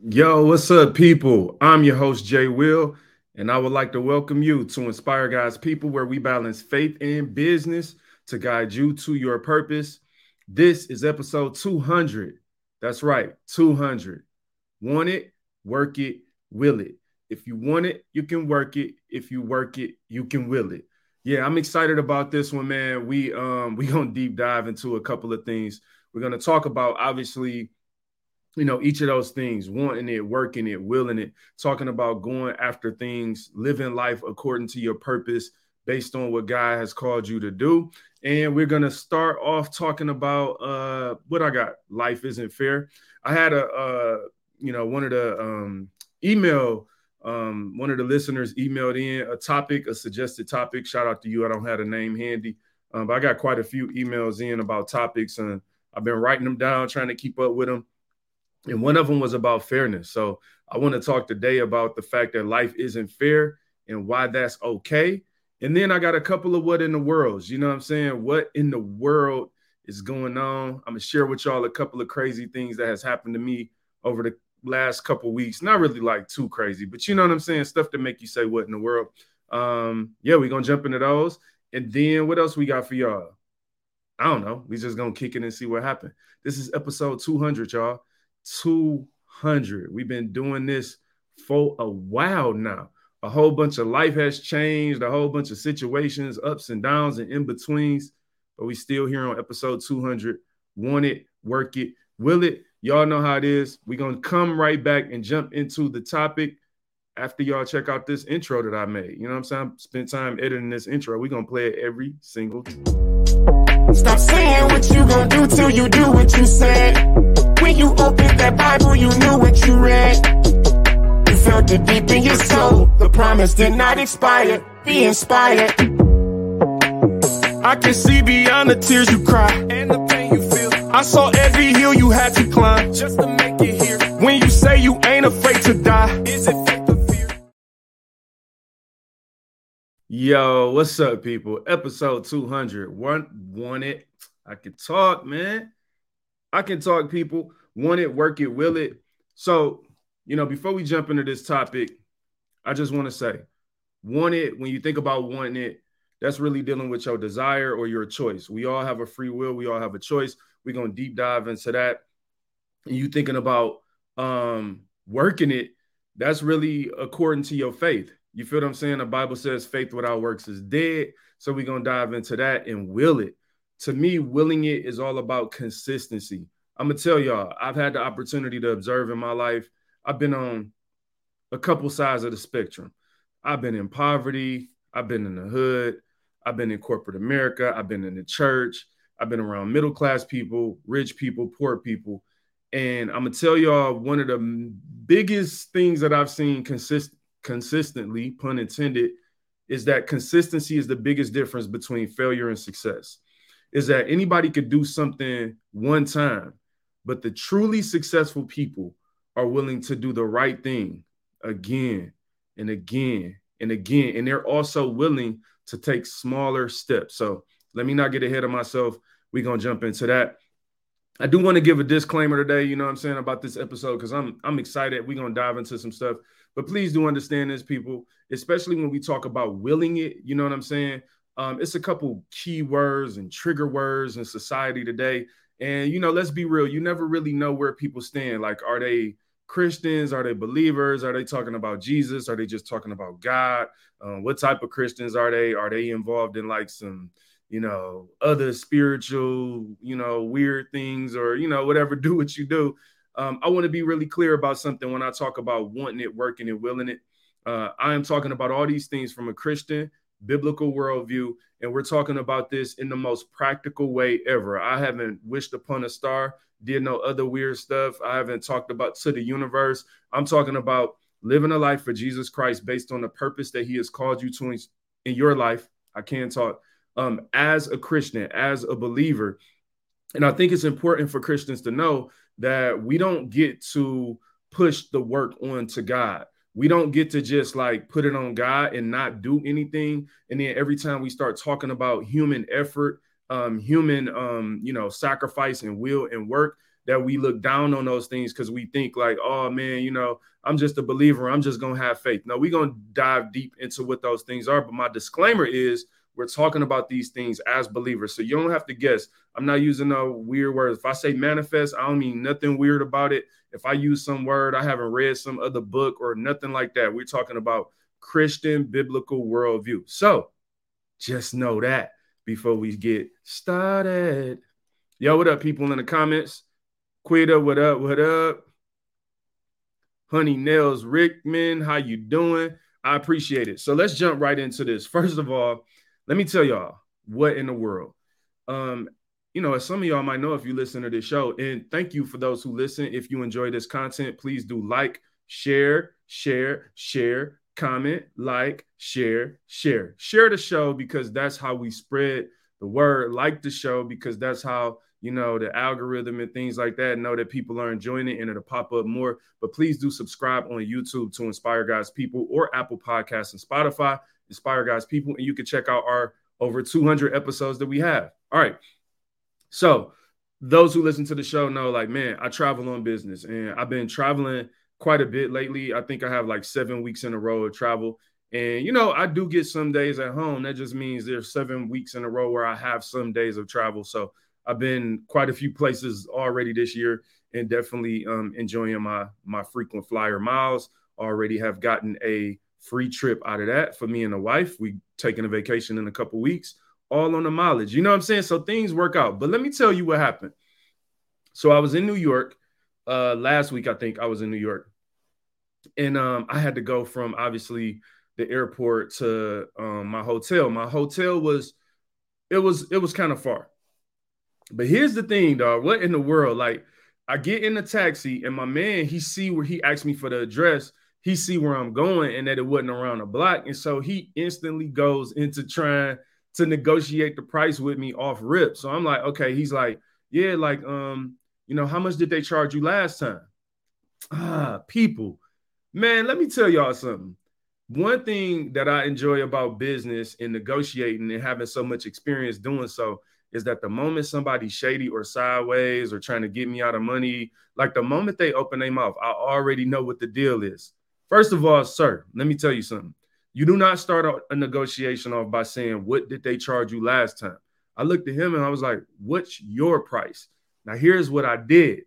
Yo, what's up, people? I'm your host, J'Wil, and I would like to welcome you to Inspire God's People, where we balance faith and business to guide you to your purpose. This is episode 200. That's right, 200. Want it, work it, will it. If you want it, you can work it. If you work it, you can will it. Yeah, I'm excited about this one, man. We um we gonna deep dive into a couple of things. We're gonna talk about obviously you know, each of those things, wanting it, working it, willing it, talking about going after things, living life according to your purpose based on what God has called you to do. And we're going to start off talking about uh what I got. Life isn't fair. I had a uh you know, one of the um email um one of the listeners emailed in a topic, a suggested topic. Shout out to you. I don't have a name handy. Um, but I got quite a few emails in about topics and I've been writing them down, trying to keep up with them and one of them was about fairness. So I want to talk today about the fact that life isn't fair and why that's okay. And then I got a couple of what in the worlds, you know what I'm saying? What in the world is going on? I'm gonna share with y'all a couple of crazy things that has happened to me over the last couple weeks. Not really like too crazy, but you know what I'm saying? Stuff to make you say what in the world. Um, yeah, we're gonna jump into those. And then what else we got for y'all? I don't know. We just gonna kick it and see what happened. This is episode 200, y'all. 200. We've been doing this for a while now. A whole bunch of life has changed, a whole bunch of situations, ups and downs, and in betweens. But we still here on episode 200. Want it, work it, will it? Y'all know how it is. We're gonna come right back and jump into the topic after y'all check out this intro that I made. You know what I'm saying? Spend time editing this intro. We're gonna play it every single. Stop saying what you gonna do till you do what you said. When you opened that Bible, you knew what you read. You felt it deep in your soul. The promise did not expire. Be inspired. I can see beyond the tears you cry and the pain you feel. I saw every hill you had to climb just to make it here. When you say you ain't afraid to die, is it faith or fear? Yo, what's up, people? Episode 200. One, want it. I can talk, man. I can talk, people want it, work it, will it. So, you know, before we jump into this topic, I just want to say, want it, when you think about wanting it, that's really dealing with your desire or your choice. We all have a free will, we all have a choice. We're going to deep dive into that. And you thinking about um working it, that's really according to your faith. You feel what I'm saying? The Bible says faith without works is dead. So we're going to dive into that and will it. To me, willing it is all about consistency. I'm gonna tell y'all, I've had the opportunity to observe in my life. I've been on a couple sides of the spectrum. I've been in poverty, I've been in the hood, I've been in corporate America, I've been in the church, I've been around middle class people, rich people, poor people. And I'm gonna tell y'all one of the biggest things that I've seen consist consistently, pun intended, is that consistency is the biggest difference between failure and success. Is that anybody could do something one time but the truly successful people are willing to do the right thing again and again and again. And they're also willing to take smaller steps. So let me not get ahead of myself. We're going to jump into that. I do want to give a disclaimer today, you know what I'm saying, about this episode because I'm I'm excited. We're gonna dive into some stuff. But please do understand this, people, especially when we talk about willing it, you know what I'm saying? Um, it's a couple key words and trigger words in society today and you know, let's be real, you never really know where people stand. Like, are they Christians? Are they believers? Are they talking about Jesus? Are they just talking about God? Um, what type of Christians are they? Are they involved in like some, you know, other spiritual, you know, weird things or, you know, whatever, do what you do. Um, I want to be really clear about something when I talk about wanting it, working it, willing it. Uh, I am talking about all these things from a Christian biblical worldview. And we're talking about this in the most practical way ever. I haven't wished upon a star, did no other weird stuff. I haven't talked about to the universe. I'm talking about living a life for Jesus Christ based on the purpose that He has called you to in, your life. I can talk um, as a Christian, as a believer. And I think it's important for Christians to know that we don't get to push the work on to God we don't get to just like put it on God and not do anything. And then every time we start talking about human effort, um, human, um, you know, sacrifice and will and work, that we look down on those things because we think like, oh man, you know, I'm just a believer. I'm just gonna have faith. No, we're gonna dive deep into what those things are. But my disclaimer is we're talking about these things as believers. So you don't have to guess. I'm not using no weird words. If I say manifest, I don't mean nothing weird about it. If I use some word, I haven't read some other book or nothing like that. We're talking about Christian biblical worldview. So just know that before we get started. Yo, what up, people in the comments? Quita, what up? What up? Honey Nails Rickman, how you doing? I appreciate it. So let's jump right into this. First of all, let me tell y'all what in the world. Um, you know, as some of y'all might know if you listen to this show, and thank you for those who listen. If you enjoy this content, please do like, share, share, share, comment, like, share, share. Share the show because that's how we spread the word. Like the show because that's how you know, the algorithm and things like that, know that people are enjoying it and it'll pop up more. But please do subscribe on YouTube to Inspire God's People or Apple Podcasts and Spotify, Inspire God's People. And you can check out our over 200 episodes that we have. All right. So, those who listen to the show know, like, man, I travel on business and I've been traveling quite a bit lately. I think I have like seven weeks in a row of travel. And, you know, I do get some days at home. That just means there's seven weeks in a row where I have some days of travel. So, I've been quite a few places already this year and definitely um, enjoying my my frequent flyer miles. Already have gotten a free trip out of that for me and the wife. We taking a vacation in a couple weeks, all on the mileage. You know what I'm saying? So things work out. But let me tell you what happened. So I was in New York uh, last week. I think I was in New York, and um, I had to go from obviously the airport to um, my hotel. My hotel was it was it was kind of far but here's the thing, dog. What in the world? Like, I get in the taxi and my man, he see where he asked me for the address. He see where I'm going and that it wasn't around the block. And so he instantly goes into trying to negotiate the price with me off rip. So I'm like, okay, he's like, yeah, like, um, you know, how much did they charge you last time? Ah, people, man, let me tell y'all something. One thing that I enjoy about business and negotiating and having so much experience doing so is that the moment somebody's shady or sideways or trying to get me out of money, like the moment they open their mouth, I already know what the deal is. First of all, sir, let me tell you something. You do not start a negotiation off by saying, What did they charge you last time? I looked at him and I was like, What's your price? Now, here's what I did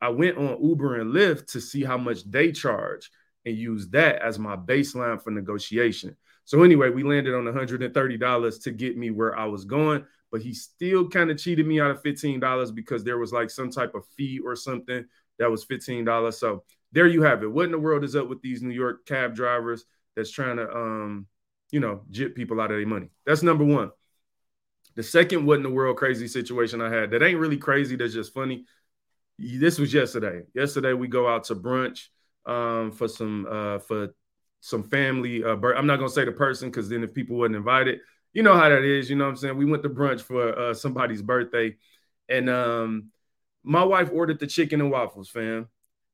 I went on Uber and Lyft to see how much they charge and use that as my baseline for negotiation. So, anyway, we landed on $130 to get me where I was going but he still kind of cheated me out of $15 because there was like some type of fee or something that was $15. So there you have it. What in the world is up with these New York cab drivers that's trying to um, you know, jip people out of their money? That's number one. The second what in the world crazy situation I had that ain't really crazy, that's just funny. This was yesterday. Yesterday we go out to brunch um, for some uh, for some family. Uh, I'm not gonna say the person because then if people wasn't invited, you know how that is. You know what I'm saying? We went to brunch for uh, somebody's birthday, and um, my wife ordered the chicken and waffles, fam.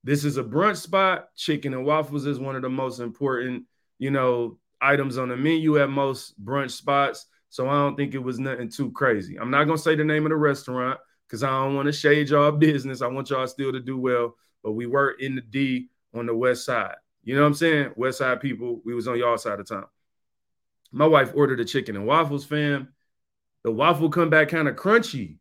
This is a brunch spot. Chicken and waffles is one of the most important, you know, items on the menu at most brunch spots. So I don't think it was nothing too crazy. I'm not gonna say the name of the restaurant because I don't want to shade y'all business. I want y'all still to do well. But we were in the D on the west side. You know what I'm saying? West side people, we was on y'all side of town my wife ordered a chicken and waffles, fam. The waffle come back kind of crunchy.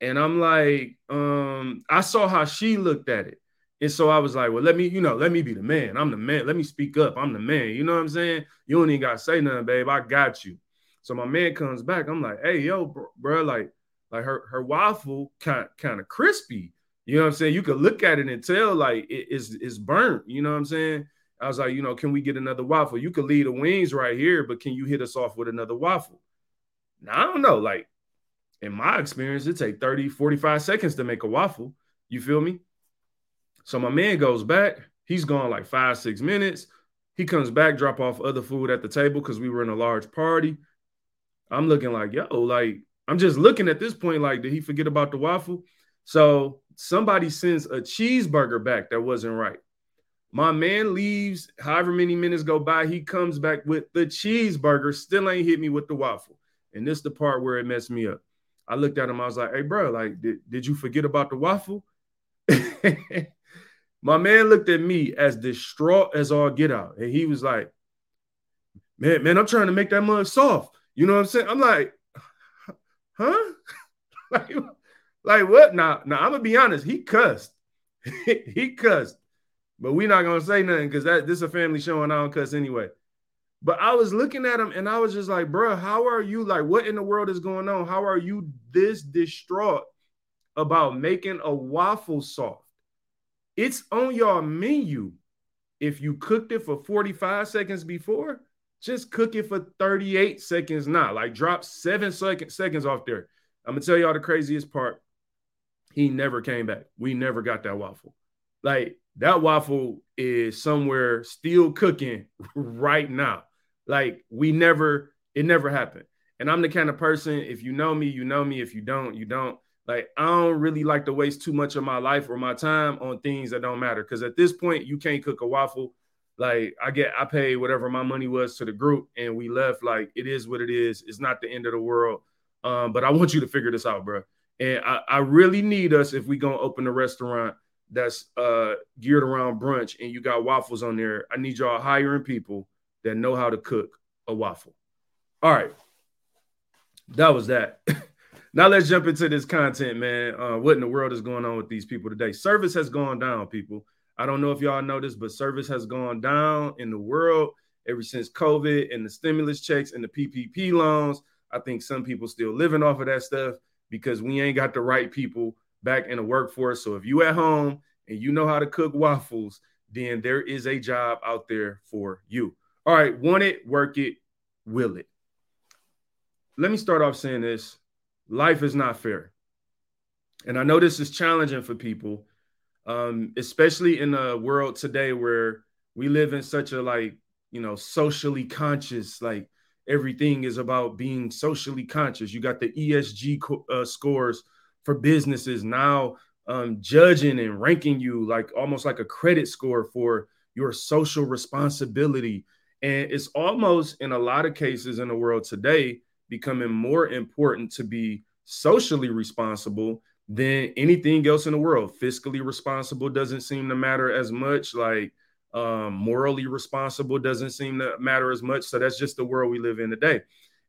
And I'm like, um, I saw how she looked at it. And so I was like, well, let me, you know, let me be the man. I'm the man. Let me speak up. I'm the man. You know what I'm saying? You don't even got to say nothing, babe. I got you. So my man comes back. I'm like, hey, yo, bro, bro like, like her her waffle kind kind of crispy. You know what I'm saying? You could look at it and tell like it is it's burnt. You know what I'm saying? I was like, you know, can we get another waffle? You could leave the wings right here, but can you hit us off with another waffle? Now, I don't know. Like, in my experience, it take 30, 45 seconds to make a waffle. You feel me? So my man goes back. He's gone like five, six minutes. He comes back, drop off other food at the table because we were in a large party. I'm looking like, yo, like, I'm just looking at this point, like, did he forget about the waffle? So somebody sends a cheeseburger back that wasn't right. My man leaves, however many minutes go by, he comes back with the cheeseburger, still ain't hit me with the waffle. And this the part where it messed me up. I looked at him, I was like, hey, bro, like, did, did you forget about the waffle? My man looked at me as distraught as all get out. And he was like, Man, man, I'm trying to make that mud soft. You know what I'm saying? I'm like, huh? like, like what? Now, now I'm gonna be honest, he cussed. he cussed. But we're not gonna say nothing because that this is a family show and I don't cuss anyway. But I was looking at him and I was just like, bro, how are you? Like, what in the world is going on? How are you this distraught about making a waffle soft? It's on your menu. If you cooked it for 45 seconds before, just cook it for 38 seconds now. Like drop seven second, seconds off there. I'm gonna tell y'all the craziest part. He never came back. We never got that waffle. Like that waffle is somewhere still cooking right now. Like we never, it never happened. And I'm the kind of person, if you know me, you know me. If you don't, you don't. Like I don't really like to waste too much of my life or my time on things that don't matter. Because at this point, you can't cook a waffle. Like I get, I pay whatever my money was to the group, and we left. Like it is what it is. It's not the end of the world. Um, but I want you to figure this out, bro. And I, I really need us if we gonna open a restaurant that's uh geared around brunch and you got waffles on there. I need y'all hiring people that know how to cook a waffle. All right. That was that. now let's jump into this content, man. Uh, what in the world is going on with these people today? Service has gone down, people. I don't know if y'all noticed, but service has gone down in the world ever since COVID and the stimulus checks and the PPP loans. I think some people still living off of that stuff because we ain't got the right people back in the workforce. So if you at home and you know how to cook waffles, then there is a job out there for you. All right, want it, work it, will it. Let me start off saying this life is not fair. And I know this is challenging for people, um, especially in a world today where we live in such a like, you know, socially conscious, like everything is about being socially conscious. You got the ESG co- uh, scores for businesses now um, judging and ranking you like almost like a credit score for your social responsibility and it's almost in a lot of cases in the world today becoming more important to be socially responsible than anything else in the world. Fiscally responsible doesn't seem to matter as much. Like um, morally responsible doesn't seem to matter as much. So that's just the world we live in today.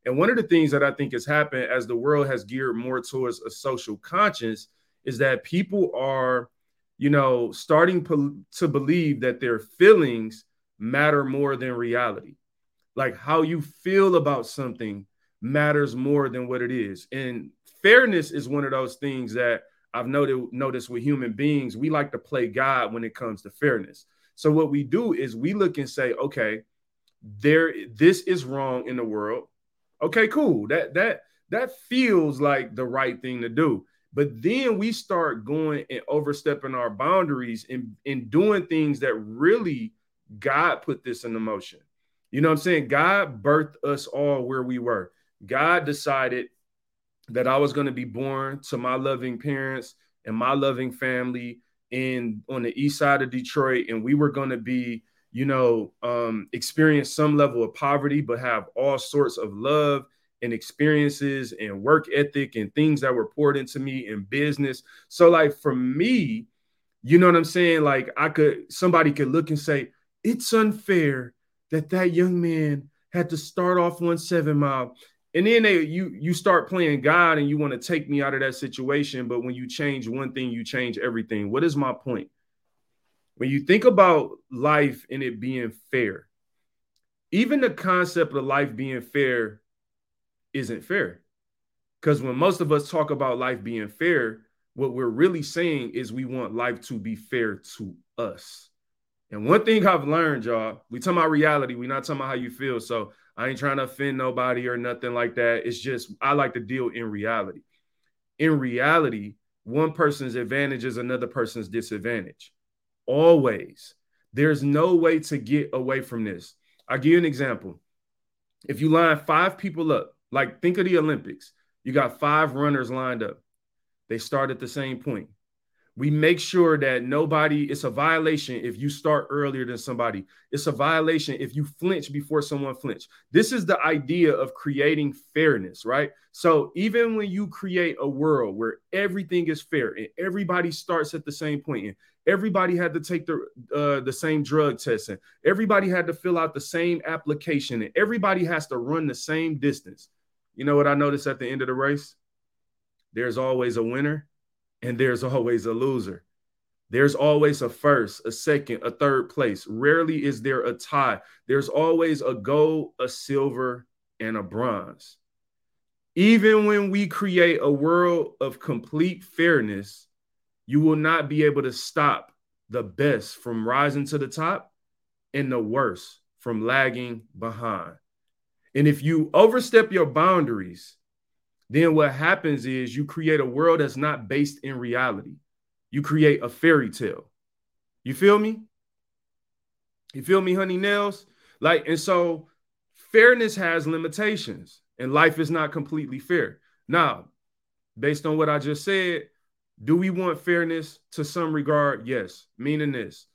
And one of the things that I think has happened as the world has geared more towards a social conscience is that people are, you know, starting po- to believe that their feelings matter more than reality. Like how you feel about something matters more than what it is. And fairness is one of those things that I've noted, noticed with human beings. We like to play God when it comes to fairness. So what we do is we look and say, okay, there this is wrong in the world. Okay, cool. That that that feels like the right thing to do. But then we start going and overstepping our boundaries and, and doing things that really God put this in motion. You know what I'm saying? God birthed us all where we were. God decided that I was going to be born to my loving parents and my loving family in on the east side of Detroit, and we were going to be, you know, um, experience some level of poverty, but have all sorts of love and experiences and work ethic and things that were poured into me in business. So, like for me, you know what I'm saying? Like I could somebody could look and say, it's unfair that that young man had to start off one seven mile and then they you you start playing god and you want to take me out of that situation but when you change one thing you change everything what is my point when you think about life and it being fair even the concept of life being fair isn't fair because when most of us talk about life being fair what we're really saying is we want life to be fair to us and one thing I've learned, y'all, we talking about reality. We're not talking about how you feel. So I ain't trying to offend nobody or nothing like that. It's just I like to deal in reality. In reality, one person's advantage is another person's disadvantage. Always. There's no way to get away from this. I'll give you an example. If you line five people up, like think of the Olympics, you got five runners lined up. They start at the same point. We make sure that nobody, it's a violation if you start earlier than somebody. It's a violation if you flinch before someone flinch. This is the idea of creating fairness, right? So even when you create a world where everything is fair and everybody starts at the same point and everybody had to take the uh, the same drug test and everybody had to fill out the same application, and everybody has to run the same distance. You know what I noticed at the end of the race? There's always a winner and there's always a loser. There's always a first, a second, a third place. Rarely is there a tie. There's always a gold, a silver, and a bronze. Even when we create a world of complete fairness, you will not be able to stop the best from rising to the top and the worst from lagging behind. And if you overstep your boundaries, then what happens is you create a world that's not based in reality. You create a fairy tale. You feel me? You feel me, honey nails? Like, and so fairness has limitations, and life is not completely fair. Now, based on what I just said, do we want fairness to some regard? Yes, meaning this.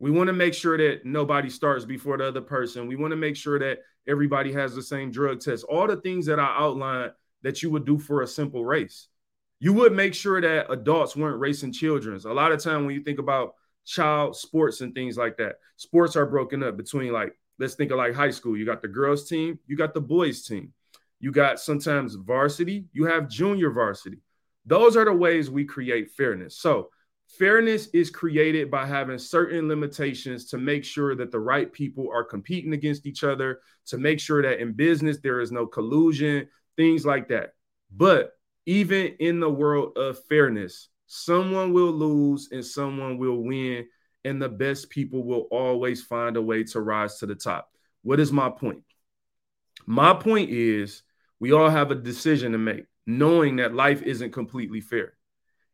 We want to make sure that nobody starts before the other person. We want to make sure that everybody has the same drug test. All the things that I outlined that you would do for a simple race. You would make sure that adults weren't racing children's. A lot of time when you think about child sports and things like that, sports are broken up between like let's think of like high school. You got the girls team, you got the boys team. You got sometimes varsity, you have junior varsity. Those are the ways we create fairness. So, fairness is created by having certain limitations to make sure that the right people are competing against each other, to make sure that in business there is no collusion, things like that. But even in the world of fairness, someone will lose and someone will win, and the best people will always find a way to rise to the top. What is my point? My point is we all have a decision to make, knowing that life isn't completely fair.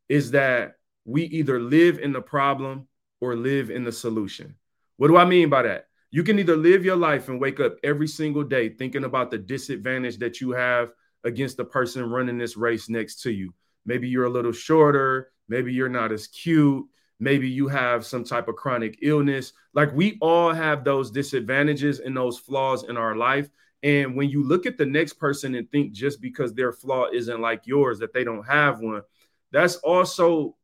Is that we either live in the problem or live in the solution. What do I mean by that? You can either live your life and wake up every single day thinking about the disadvantage that you have against the person running this race next to you. Maybe you're a little shorter, maybe you're not as cute, maybe you have some type of chronic illness. Like we all have those disadvantages and those flaws in our life. And when you look at the next person and think just because their flaw isn't like yours, that they don't have one, that's also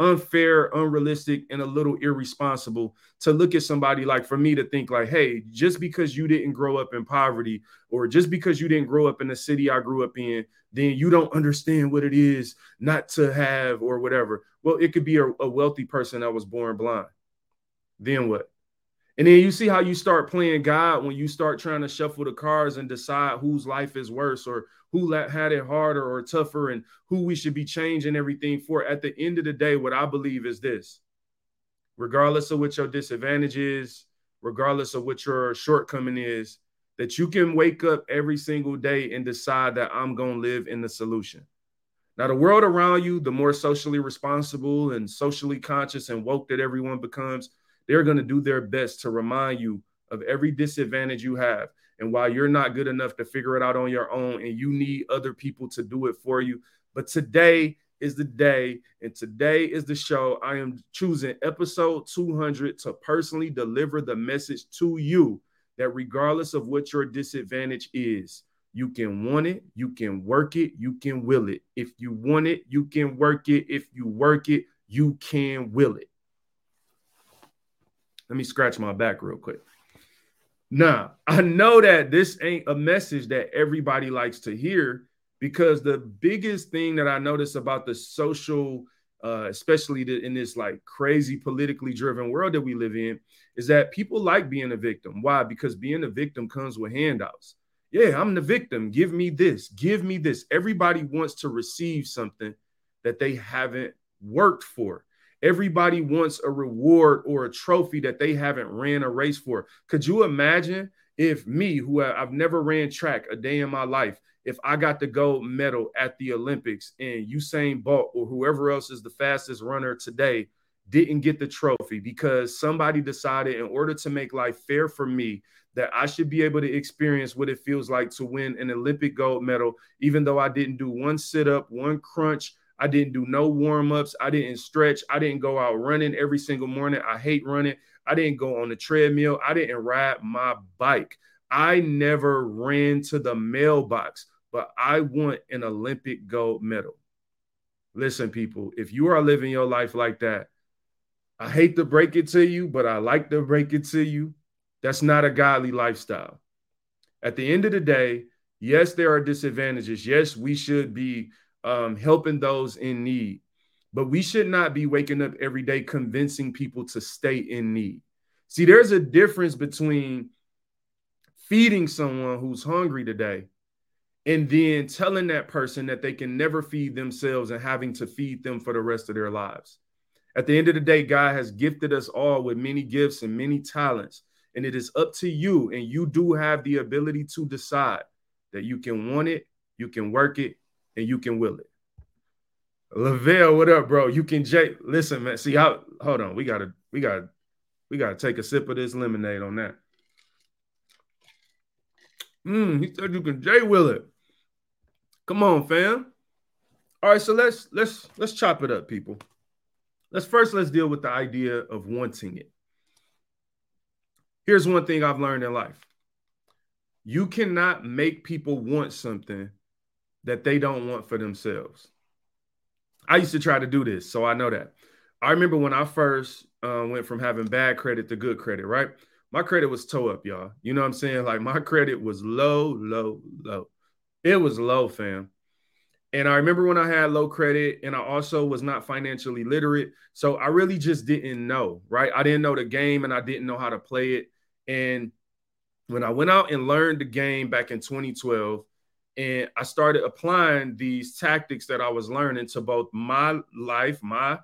unfair, unrealistic, and a little irresponsible to look at somebody like for me to think like, hey, just because you didn't grow up in poverty or just because you didn't grow up in the city I grew up in, then you don't understand what it is not to have or whatever. Well, it could be a, a wealthy person that was born blind. Then what? And then you see how you start playing God when you start trying to shuffle the cards and decide whose life is worse or who had it harder or tougher and who we should be changing everything for. At the end of the day, what I believe is this regardless of what your disadvantage is, regardless of what your shortcoming is, that you can wake up every single day and decide that I'm going to live in the solution. Now, the world around you, the more socially responsible and socially conscious and woke that everyone becomes, they're going to do their best to remind you of every disadvantage you have. And while you're not good enough to figure it out on your own and you need other people to do it for you. But today is the day, and today is the show. I am choosing episode 200 to personally deliver the message to you that regardless of what your disadvantage is, you can want it, you can work it, you can will it. If you want it, you can work it. If you work it, you can will it. Let me scratch my back real quick. Now, I know that this ain't a message that everybody likes to hear because the biggest thing that I notice about the social, uh, especially in this like crazy politically driven world that we live in, is that people like being a victim. Why? Because being a victim comes with handouts. Yeah, I'm the victim. Give me this. Give me this. Everybody wants to receive something that they haven't worked for. Everybody wants a reward or a trophy that they haven't ran a race for. Could you imagine if me, who I've never ran track a day in my life, if I got the gold medal at the Olympics and Usain Bolt or whoever else is the fastest runner today didn't get the trophy because somebody decided in order to make life fair for me that I should be able to experience what it feels like to win an Olympic gold medal, even though I didn't do one sit up, one crunch, I didn't do no warm ups. I didn't stretch. I didn't go out running every single morning. I hate running. I didn't go on the treadmill. I didn't ride my bike. I never ran to the mailbox, but I want an Olympic gold medal. Listen, people, if you are living your life like that, I hate to break it to you, but I like to break it to you. That's not a godly lifestyle. At the end of the day, yes, there are disadvantages. Yes, we should be um, helping those in need. But we should not be waking up every day convincing people to stay in need. See, there's a difference between feeding someone who's hungry today and then telling that person that they can never feed themselves and having to feed them for the rest of their lives. At the end of the day, God has gifted us all with many gifts and many talents. And it is up to you. And you do have the ability to decide that you can want it, you can work it, and you can will it. Lavelle, what up, bro? You can J. Listen, man. See how? Hold on. We gotta. We gotta. We gotta take a sip of this lemonade on that. Hmm. He said you can J will it. Come on, fam. All right. So let's let's let's chop it up, people. Let's first let's deal with the idea of wanting it. Here's one thing I've learned in life. You cannot make people want something that they don't want for themselves. I used to try to do this, so I know that. I remember when I first uh, went from having bad credit to good credit, right? My credit was toe up, y'all. You know what I'm saying? Like my credit was low, low, low. It was low, fam. And I remember when I had low credit and I also was not financially literate. So I really just didn't know, right? I didn't know the game and I didn't know how to play it. And when I went out and learned the game back in 2012, and I started applying these tactics that I was learning to both my life, my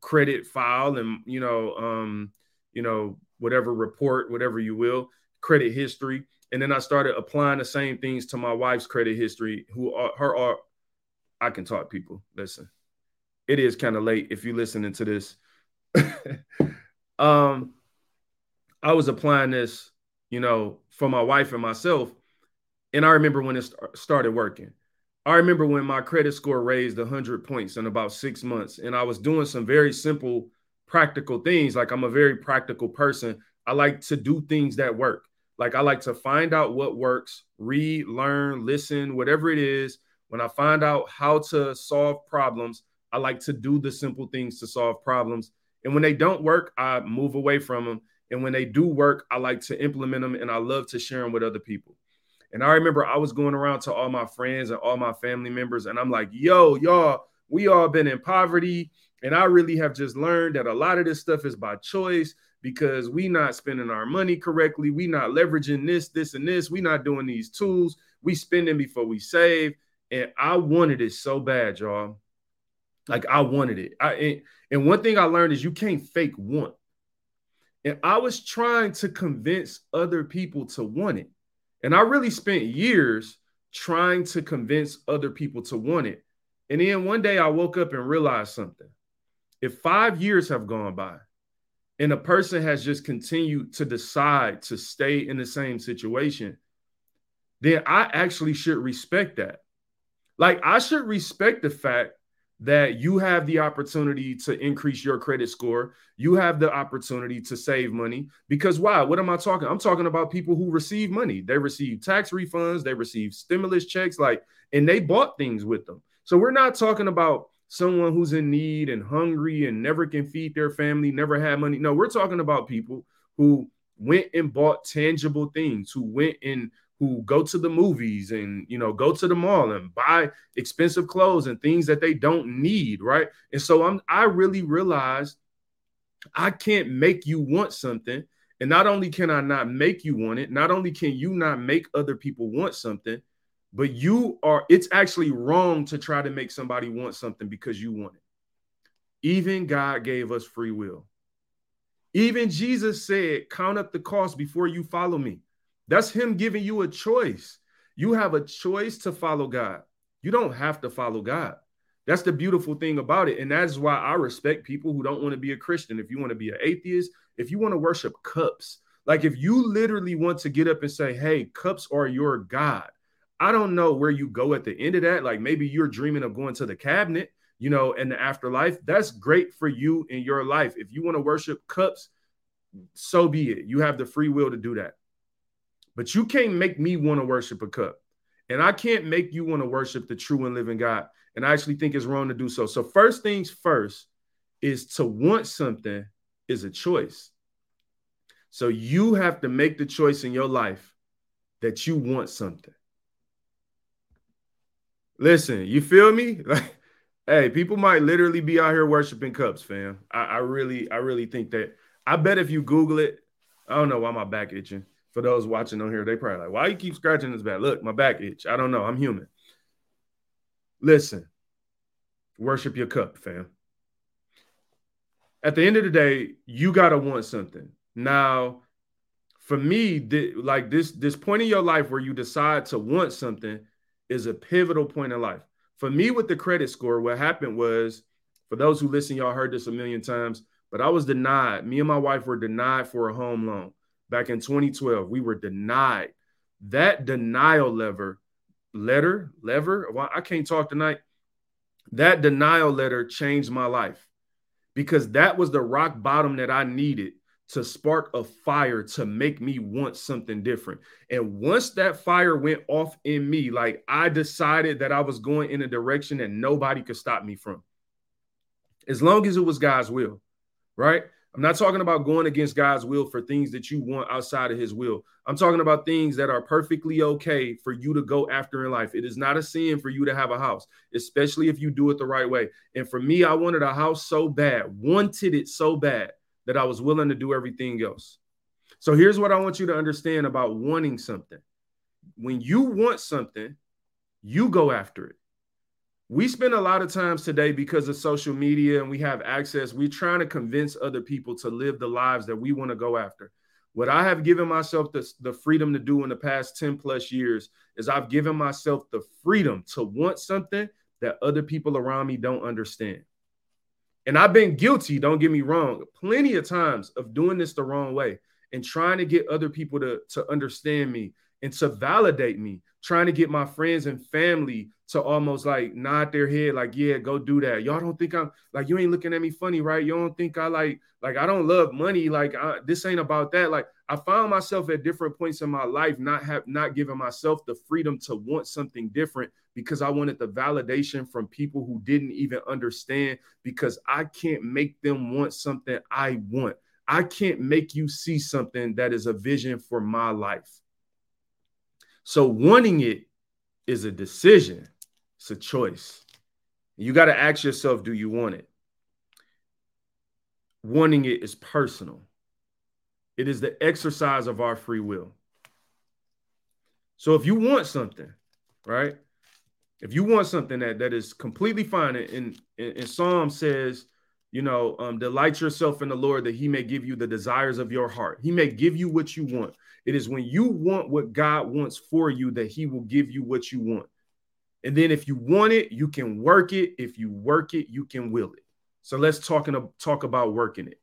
credit file, and you know, um, you know, whatever report, whatever you will, credit history. And then I started applying the same things to my wife's credit history, who are her are I can talk people. Listen, it is kind of late if you're listening to this. um, I was applying this, you know, for my wife and myself and I remember when it st- started working. I remember when my credit score raised 100 points in about six months. And I was doing some very simple, practical things. Like I'm a very practical person. I like to do things that work. Like I like to find out what works, read, learn, listen, whatever it is. When I find out how to solve problems, I like to do the simple things to solve problems. And when they don't work, I move away from them. And when they do work, I like to implement them and I love to share them with other people. And I remember I was going around to all my friends and all my family members, and I'm like, yo, y'all, we all been in poverty. And I really have just learned that a lot of this stuff is by choice because we not spending our money correctly. We not leveraging this, this, and this. We not doing these tools. We spending before we save. And I wanted it so bad, y'all. Like I wanted it. I and, and one thing I learned is you can't fake want. And I was trying to convince other people to want it. And I really spent years trying to convince other people to want it. And then one day I woke up and realized something. If five years have gone by and a person has just continued to decide to stay in the same situation, then I actually should respect that. Like, I should respect the fact that you have the opportunity to increase your credit score. You have the opportunity to save money because why? What am I talking? I'm talking about people who receive money. They receive tax refunds, they receive stimulus checks, like, and they bought things with them. So we're not talking about someone who's in need and hungry and never can feed their family, never had money. No, we're talking about people who went and bought tangible things, who went and who go to the movies and you know go to the mall and buy expensive clothes and things that they don't need right? And so i'm i really realized i can't make you want something. And not only can i not make you want it not only can you not make other people want something but you are it's actually wrong to try to make somebody want something because you want it. Even god gave us free will. Even jesus said count up the cost before you follow me that's him giving you a choice. You have a choice to follow God. You don't have to follow God. That's the beautiful thing about it. And that's why I respect people who don't want to be a Christian. If you want to be an atheist, if you want to worship cups, like if you literally want to get up and say, hey, cups are your God, I don't know where you go at the end of that. Like maybe you're dreaming of going to the cabinet. you know, in the afterlife, that's great for you in your life. If you want to worship cups, so be it. You have the free will to do that. But you can't make me want to worship a cup. And I can't make you want to worship the true and living God. And I actually think it's wrong to do so. So, first things first is to want something is a choice. So, you have to make the choice in your life that you want something. Listen, you feel me? Like, Hey, people might literally be out here worshiping cups, fam. I, I, really, I really think that. I bet if you Google it, I don't know why my back itching. For those watching on here, they probably like, why you keep scratching this back? Look, my back itch. I don't know. I'm human. Listen, worship your cup, fam. At the end of the day, you gotta want something. Now, for me, th- like this, this point in your life where you decide to want something is a pivotal point in life for me with the credit score, what happened was, for those who listen, y'all heard this a million times, but I was denied. Me and my wife were denied for a home loan back in 2012. We were denied. That denial lever, letter, lever, well, I can't talk tonight. That denial letter changed my life because that was the rock bottom that I needed to spark a fire to make me want something different. And once that fire went off in me, like I decided that I was going in a direction that nobody could stop me from. As long as it was God's will, right? I'm not talking about going against God's will for things that you want outside of his will. I'm talking about things that are perfectly okay for you to go after in life. It is not a sin for you to have a house, especially if you do it the right way. And for me, I wanted a house so bad, wanted it so bad that I was willing to do everything else. So here's what I want you to understand about wanting something. When you want something, you go after it. We spend a lot of times today because of social media and we have access. We're trying to convince other people to live the lives that we want to go after. What I have given myself the, the freedom to do in the past 10 plus years is I've given myself the freedom to want something that other people around me don't understand. And I've been guilty, don't get me wrong, plenty of times of doing this the wrong way and trying to get other people to, to understand me and to validate me, trying to get my friends and family to almost like nod their head, like, yeah, go do that. Y'all don't think I'm like, you ain't looking at me funny, right? You don't think I like, like, I don't love money. Like, I, this ain't about that. Like, I found myself at different points in my life not have not giving myself the freedom to want something different because I wanted the validation from people who didn't even understand because I can't make them want something I want. I can't make you see something that is a vision for my life. So wanting it is a decision. It's a choice. You got to ask yourself, do you want it? Wanting it is personal. It is the exercise of our free will. So if you want something, right? If you want something that that is completely fine, and, and, Psalm says, you know, um, delight yourself in the Lord that He may give you the desires of your heart. He may give you what you want. It is when you want what God wants for you that He will give you what you want. And then if you want it, you can work it. If you work it, you can will it. So let's talk, in, talk about working it.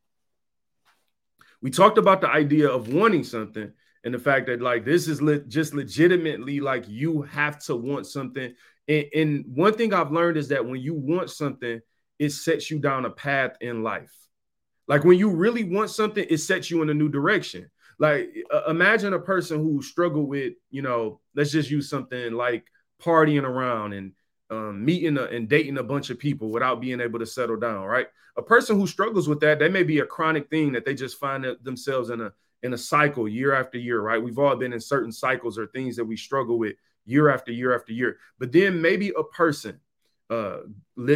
We talked about the idea of wanting something and the fact that like this is le- just legitimately like you have to want something and, and one thing I've learned is that when you want something, it sets you down a path in life. Like when you really want something, it sets you in a new direction. Like uh, imagine a person who struggled with, you know, let's just use something like partying around and um, meeting a, and dating a bunch of people without being able to settle down, right? A person who struggles with that, that may be a chronic thing that they just find themselves in a in a cycle year after year, right? We've all been in certain cycles or things that we struggle with year after year after year. But then maybe a person uh,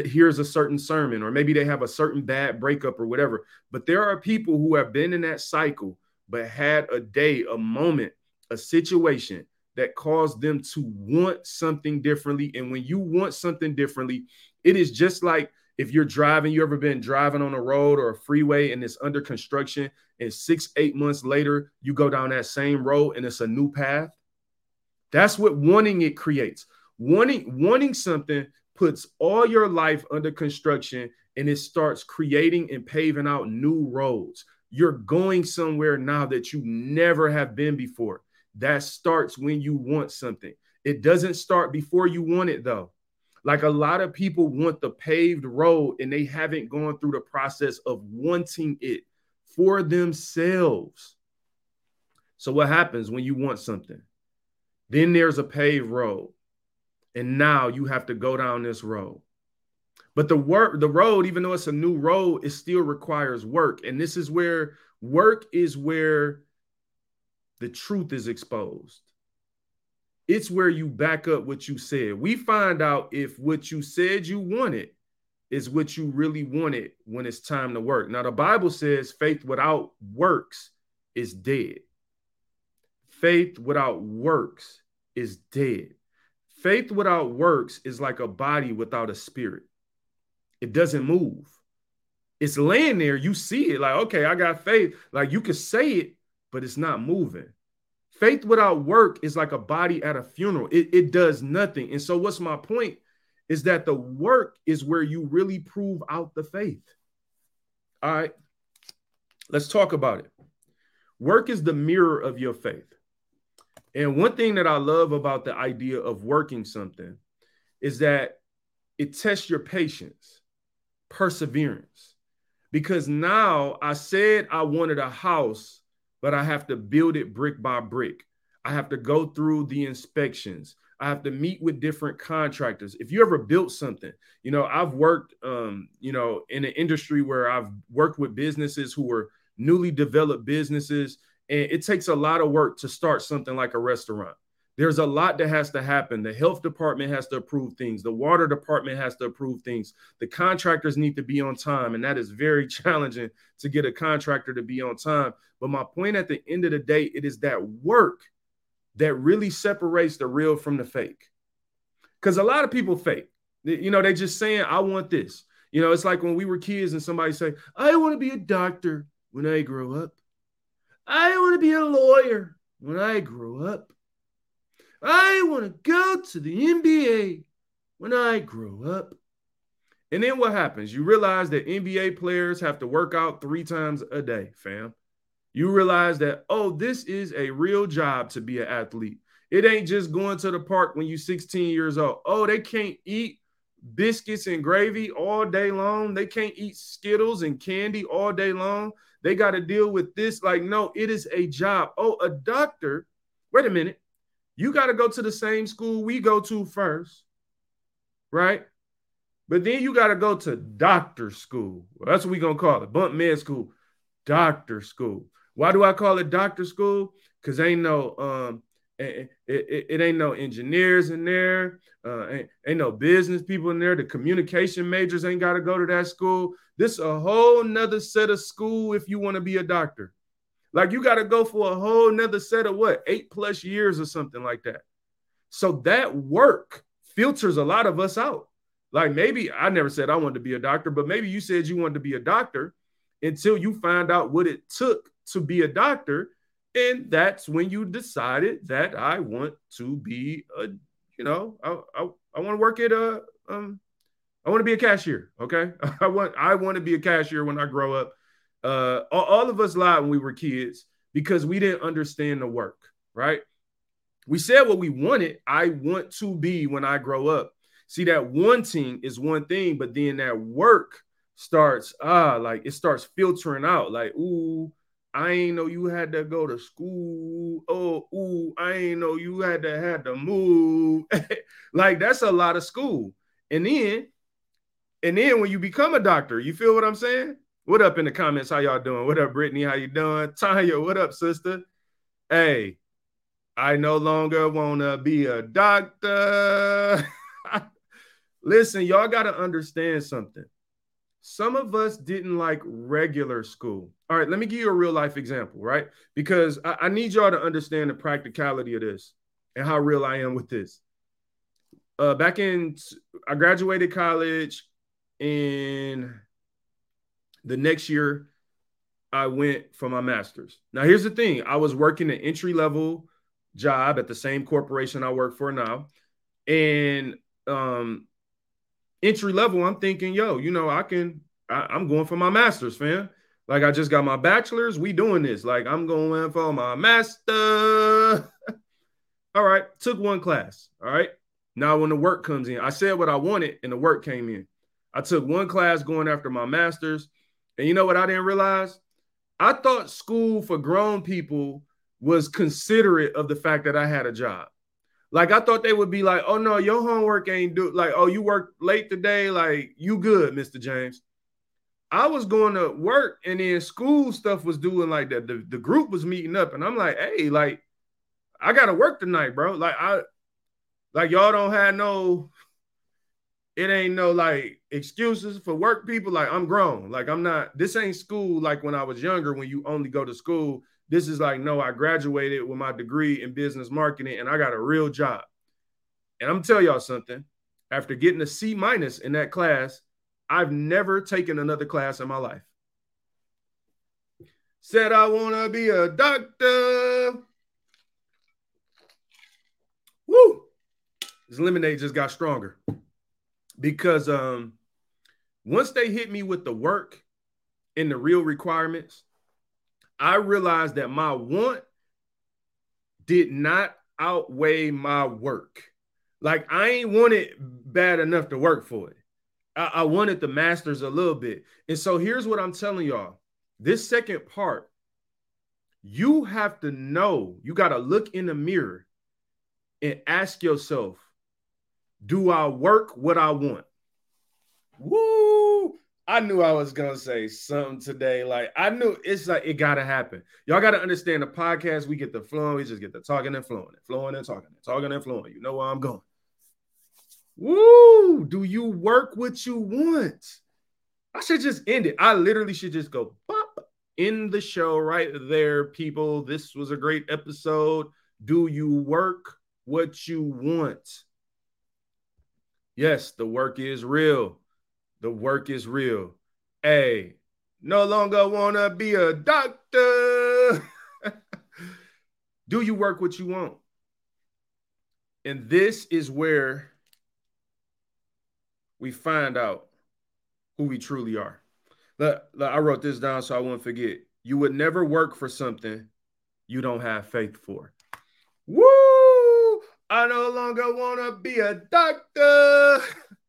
hears a certain sermon, or maybe they have a certain bad breakup or whatever. But there are people who have been in that cycle, but had a day, a moment, a situation that caused them to want something differently. And when you want something differently, it is just like if you're driving, you ever been driving on a road or a freeway and it's under construction, and six, eight months later, you go down that same road and it's a new path. That's what wanting it creates. Wanting wanting something puts all your life under construction and it starts creating and paving out new roads. You're going somewhere now that you never have been before. That starts when you want something. It doesn't start before you want it though. Like a lot of people want the paved road and they haven't gone through the process of wanting it for themselves. So, what happens when you want something? Then there's a paved road. And now you have to go down this road. But the work, the road, even though it's a new road, it still requires work. And this is where work is where the truth is exposed. It's where you back up what you said. We find out if what you said you wanted is what you really wanted when it's time to work. Now, the Bible says faith without works is dead. Faith without works is dead. Faith without works is like a body without a spirit. It doesn't move. It's laying there. You see it like, okay, I got faith. Like you can say it, but it's not moving. Faith without work is like a body at a funeral. It, it does nothing. And so, what's my point? Is that the work is where you really prove out the faith. All right. Let's talk about it. Work is the mirror of your faith. And one thing that I love about the idea of working something is that it tests your patience, perseverance. Because now I said I wanted a house, but I have to build it brick by brick. I have to go through the inspections. I have to meet with different contractors. If you ever built something, you know, I've worked, um, you know, in an industry where I've worked with businesses who were newly developed businesses and it takes a lot of work to start something like a restaurant. There's a lot that has to happen. The health department has to approve things. The water department has to approve things. The contractors need to be on time. And that is very challenging to get a contractor to be on time. But my point at the end of the day, it is that work that really separates the real from the fake. Because a lot of people fake. You know, they just saying, I want this. You know, it's like when we were kids and somebody say, I want to be a doctor when I grow up. I want to be a lawyer when I grow up. I want to go to the NBA when I grow up. And then what happens? You realize that NBA players have to work out three times a day, fam. You realize that, oh, this is a real job to be an athlete. It ain't just going to the park when you're 16 years old. Oh, they can't eat biscuits and gravy all day long. They can't eat Skittles and candy all day long. They got to deal with this. Like, no, it is a job. Oh, a doctor. Wait a minute. You got to go to the same school we go to first, right? But then you got to go to doctor school. Well, that's what we're going to call it bump med school, doctor school. Why do I call it doctor school? Because ain't no um, it, it, it, ain't no engineers in there. Uh, ain't, ain't no business people in there. The communication majors ain't got to go to that school. This a whole nother set of school if you want to be a doctor. Like you got to go for a whole nother set of what eight plus years or something like that. So that work filters a lot of us out. Like maybe I never said I wanted to be a doctor, but maybe you said you wanted to be a doctor until you find out what it took to be a doctor and that's when you decided that I want to be a, you know, I I, I want to work at a um I want to be a cashier. Okay. I want I want to be a cashier when I grow up. Uh all, all of us lied when we were kids because we didn't understand the work, right? We said what we wanted. I want to be when I grow up. See, that wanting is one thing, but then that work starts ah like it starts filtering out like ooh I ain't know you had to go to school. Oh, ooh, I ain't know you had to had to move. like that's a lot of school. And then, and then when you become a doctor, you feel what I'm saying? What up in the comments? How y'all doing? What up, Brittany? How you doing? Tanya, what up, sister? Hey, I no longer wanna be a doctor. Listen, y'all gotta understand something. Some of us didn't like regular school. All right, let me give you a real life example, right? Because I, I need y'all to understand the practicality of this and how real I am with this. Uh, back in, I graduated college in the next year, I went for my master's. Now, here's the thing I was working an entry level job at the same corporation I work for now. And um, entry level, I'm thinking, yo, you know, I can, I, am going for my master's, fam. Like I just got my bachelor's. We doing this. Like I'm going for my master. all right. Took one class. All right. Now, when the work comes in, I said what I wanted and the work came in. I took one class going after my master's. And you know what I didn't realize? I thought school for grown people was considerate of the fact that I had a job. Like I thought they would be like, "Oh no, your homework ain't do like, oh you worked late today, like you good, Mr. James." I was going to work and then school stuff was doing like that. The, the group was meeting up and I'm like, "Hey, like I got to work tonight, bro. Like I like y'all don't have no it ain't no like excuses for work people. Like I'm grown. Like I'm not, this ain't school like when I was younger when you only go to school. This is like, no, I graduated with my degree in business marketing and I got a real job. And I'm tell y'all something. After getting a C minus in that class, I've never taken another class in my life. Said I want to be a doctor. Woo! This lemonade just got stronger because um once they hit me with the work and the real requirements, I realized that my want did not outweigh my work. Like I ain't wanted bad enough to work for it. I, I wanted the masters a little bit. And so here's what I'm telling y'all. This second part, you have to know, you got to look in the mirror and ask yourself, do I work what I want? Woo! I knew I was gonna say something today. Like I knew it's like it gotta happen. Y'all gotta understand the podcast. We get the flowing, we just get the talking and flowing, and flowing and talking, and talking and flowing. You know where I'm going. Woo! Do you work what you want? I should just end it. I literally should just go pop in the show right there, people. This was a great episode. Do you work what you want? Yes, the work is real. The work is real. Hey, no longer want to be a doctor. Do you work what you want? And this is where we find out who we truly are. Look, look, I wrote this down so I won't forget. You would never work for something you don't have faith for. Woo! I no longer want to be a doctor.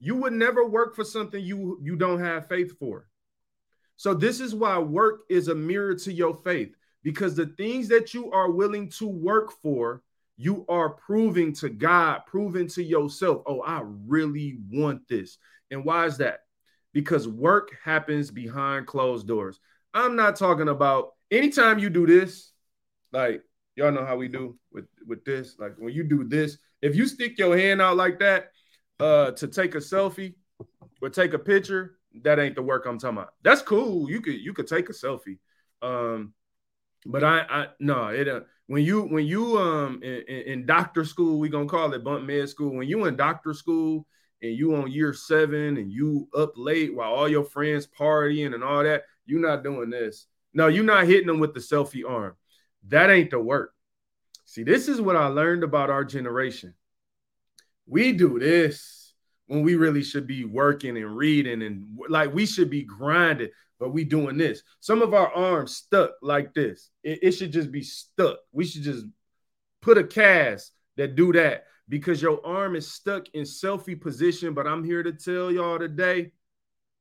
You would never work for something you you don't have faith for. So this is why work is a mirror to your faith because the things that you are willing to work for, you are proving to God, proving to yourself, "Oh, I really want this." And why is that? Because work happens behind closed doors. I'm not talking about anytime you do this, like y'all know how we do with with this. Like when you do this, if you stick your hand out like that uh to take a selfie or take a picture, that ain't the work I'm talking about. That's cool. You could you could take a selfie. Um, but I I no it uh, when you when you um in, in doctor school we gonna call it bump med school when you in doctor school and you on year seven and you up late while all your friends partying and all that you're not doing this no you're not hitting them with the selfie arm that ain't the work. See, this is what I learned about our generation. We do this when we really should be working and reading and like we should be grinding, but we doing this. Some of our arms stuck like this. It, it should just be stuck. We should just put a cast that do that because your arm is stuck in selfie position. But I'm here to tell y'all today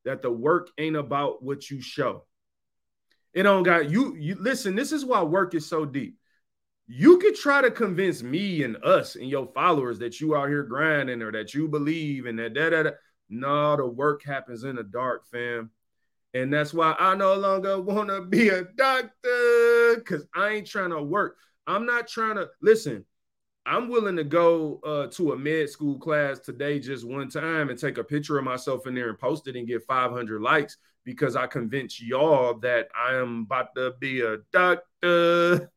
that the work ain't about what you show. It don't got you. You listen. This is why work is so deep. You could try to convince me and us and your followers that you out here grinding or that you believe in that. Da, da, da. No, the work happens in the dark, fam. And that's why I no longer want to be a doctor because I ain't trying to work. I'm not trying to listen. I'm willing to go uh, to a med school class today just one time and take a picture of myself in there and post it and get 500 likes because I convinced y'all that I am about to be a doctor.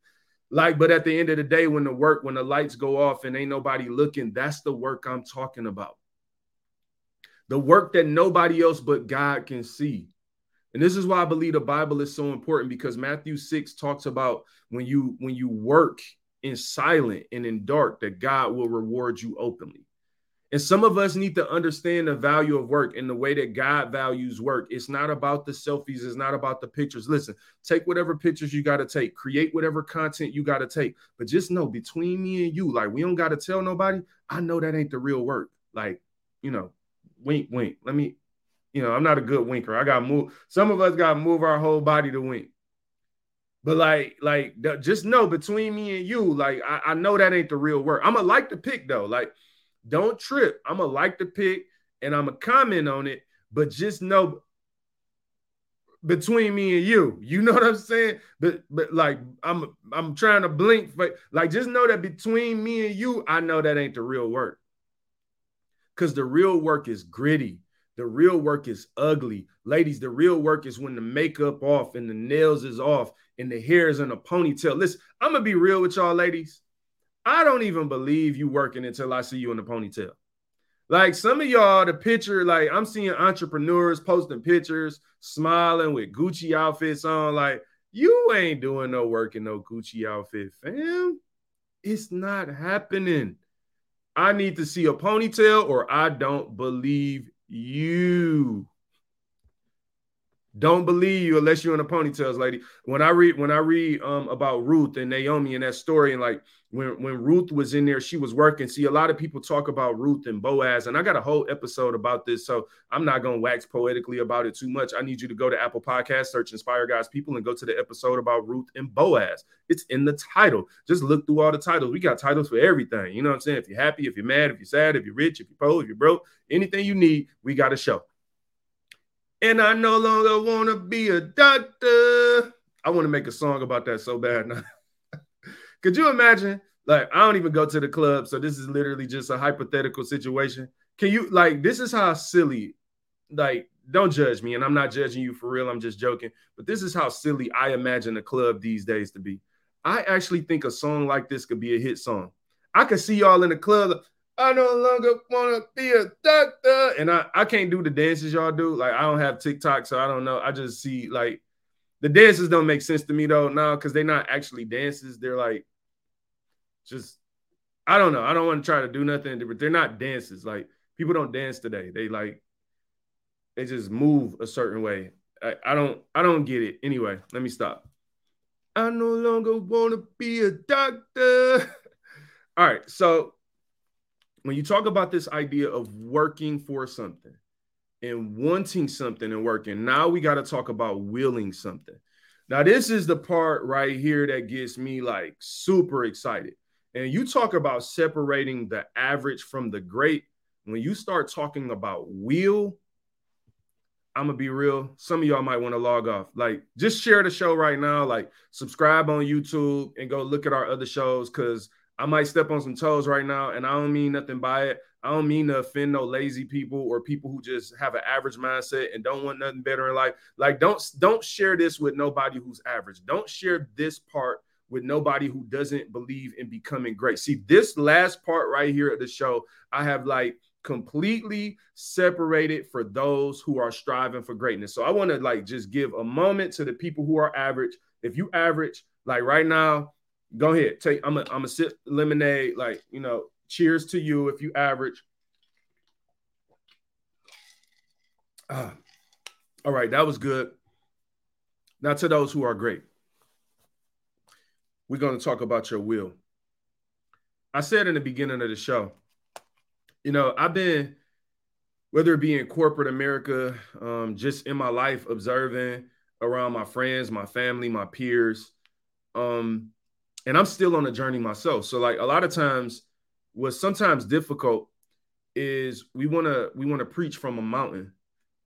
Like, but at the end of the day, when the work, when the lights go off and ain't nobody looking, that's the work I'm talking about. The work that nobody else but God can see. And this is why I believe the Bible is so important because Matthew 6 talks about when you when you work in silent and in dark that God will reward you openly. And some of us need to understand the value of work and the way that God values work. It's not about the selfies, it's not about the pictures. Listen, take whatever pictures you got to take, create whatever content you got to take. But just know between me and you, like we don't got to tell nobody, I know that ain't the real work. Like, you know, wink, wink. Let me, you know, I'm not a good winker. I got to move. Some of us got to move our whole body to wink. But like, like, just know between me and you, like, I, I know that ain't the real work. I'm gonna like the pic though. Like, don't trip. I'm gonna like the pic and I'm gonna comment on it, but just know between me and you, you know what I'm saying? But but like I'm I'm trying to blink, but like just know that between me and you, I know that ain't the real work. Cause the real work is gritty. The real work is ugly. Ladies, the real work is when the makeup off and the nails is off and the hair is in a ponytail. Listen, I'm gonna be real with y'all, ladies. I don't even believe you working until I see you in the ponytail. Like some of y'all, the picture, like I'm seeing entrepreneurs posting pictures, smiling with Gucci outfits on. Like, you ain't doing no work in no Gucci outfit, fam. It's not happening. I need to see a ponytail or I don't believe you. Don't believe you unless you're in the ponytails, lady. When I read when I read um about Ruth and Naomi and that story, and like when when Ruth was in there, she was working. See, a lot of people talk about Ruth and Boaz, and I got a whole episode about this, so I'm not gonna wax poetically about it too much. I need you to go to Apple Podcast, search Inspire God's People, and go to the episode about Ruth and Boaz. It's in the title. Just look through all the titles. We got titles for everything. You know what I'm saying? If you're happy, if you're mad, if you're sad, if you're rich, if you're poor, if you're broke, anything you need, we got a show and I no longer want to be a doctor. I want to make a song about that so bad now. Could you imagine? Like, I don't even go to the club, so this is literally just a hypothetical situation. Can you like this is how silly, like, don't judge me, and I'm not judging you for real, I'm just joking, but this is how silly I imagine a club these days to be. I actually think a song like this could be a hit song. I could see y'all in the club. I no longer want to be a doctor. And I, I can't do the dances y'all do. Like, I don't have TikTok, so I don't know. I just see like the dances don't make sense to me though now because they're not actually dances. They're like just, I don't know. I don't want to try to do nothing, but they're not dances. Like, people don't dance today. They like, they just move a certain way. I, I don't, I don't get it. Anyway, let me stop. I no longer want to be a doctor. All right. So when you talk about this idea of working for something and wanting something and working, now we got to talk about willing something. Now, this is the part right here that gets me like super excited. And you talk about separating the average from the great. When you start talking about will, I'm gonna be real. Some of y'all might want to log off. Like, just share the show right now. Like, subscribe on YouTube and go look at our other shows because I might step on some toes right now, and I don't mean nothing by it. I don't mean to offend no lazy people or people who just have an average mindset and don't want nothing better in life. Like, don't don't share this with nobody who's average. Don't share this part with nobody who doesn't believe in becoming great. See, this last part right here at the show, I have like completely separated for those who are striving for greatness. So I want to like just give a moment to the people who are average. If you average, like right now, Go ahead. Take. I'm a. I'm a sip lemonade. Like you know. Cheers to you if you average. Ah. All right, that was good. Now to those who are great, we're going to talk about your will. I said in the beginning of the show, you know, I've been, whether it be in corporate America, um, just in my life, observing around my friends, my family, my peers, um, and I'm still on a journey myself. So like a lot of times what's sometimes difficult is we want to we want to preach from a mountain.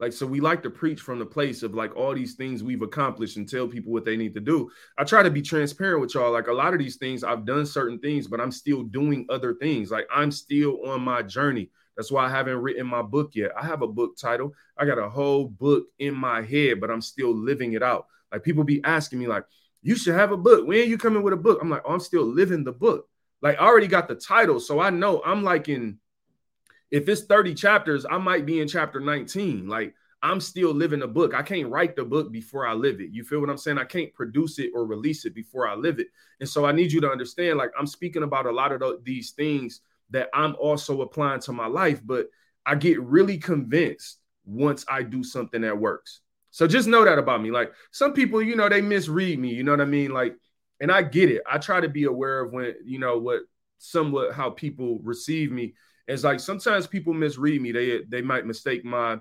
Like so we like to preach from the place of like all these things we've accomplished and tell people what they need to do. I try to be transparent with y'all. Like a lot of these things I've done certain things, but I'm still doing other things. Like I'm still on my journey. That's why I haven't written my book yet. I have a book title. I got a whole book in my head, but I'm still living it out. Like people be asking me like, you should have a book. When you coming with a book? I'm like, oh, I'm still living the book. Like, I already got the title. So I know I'm like in, if it's 30 chapters, I might be in chapter 19. Like, I'm still living the book. I can't write the book before I live it. You feel what I'm saying? I can't produce it or release it before I live it. And so I need you to understand like, I'm speaking about a lot of the, these things that I'm also applying to my life, but I get really convinced once I do something that works. So just know that about me. Like some people, you know, they misread me, you know what I mean? Like, and I get it. I try to be aware of when, you know, what somewhat how people receive me. It's like sometimes people misread me. They they might mistake my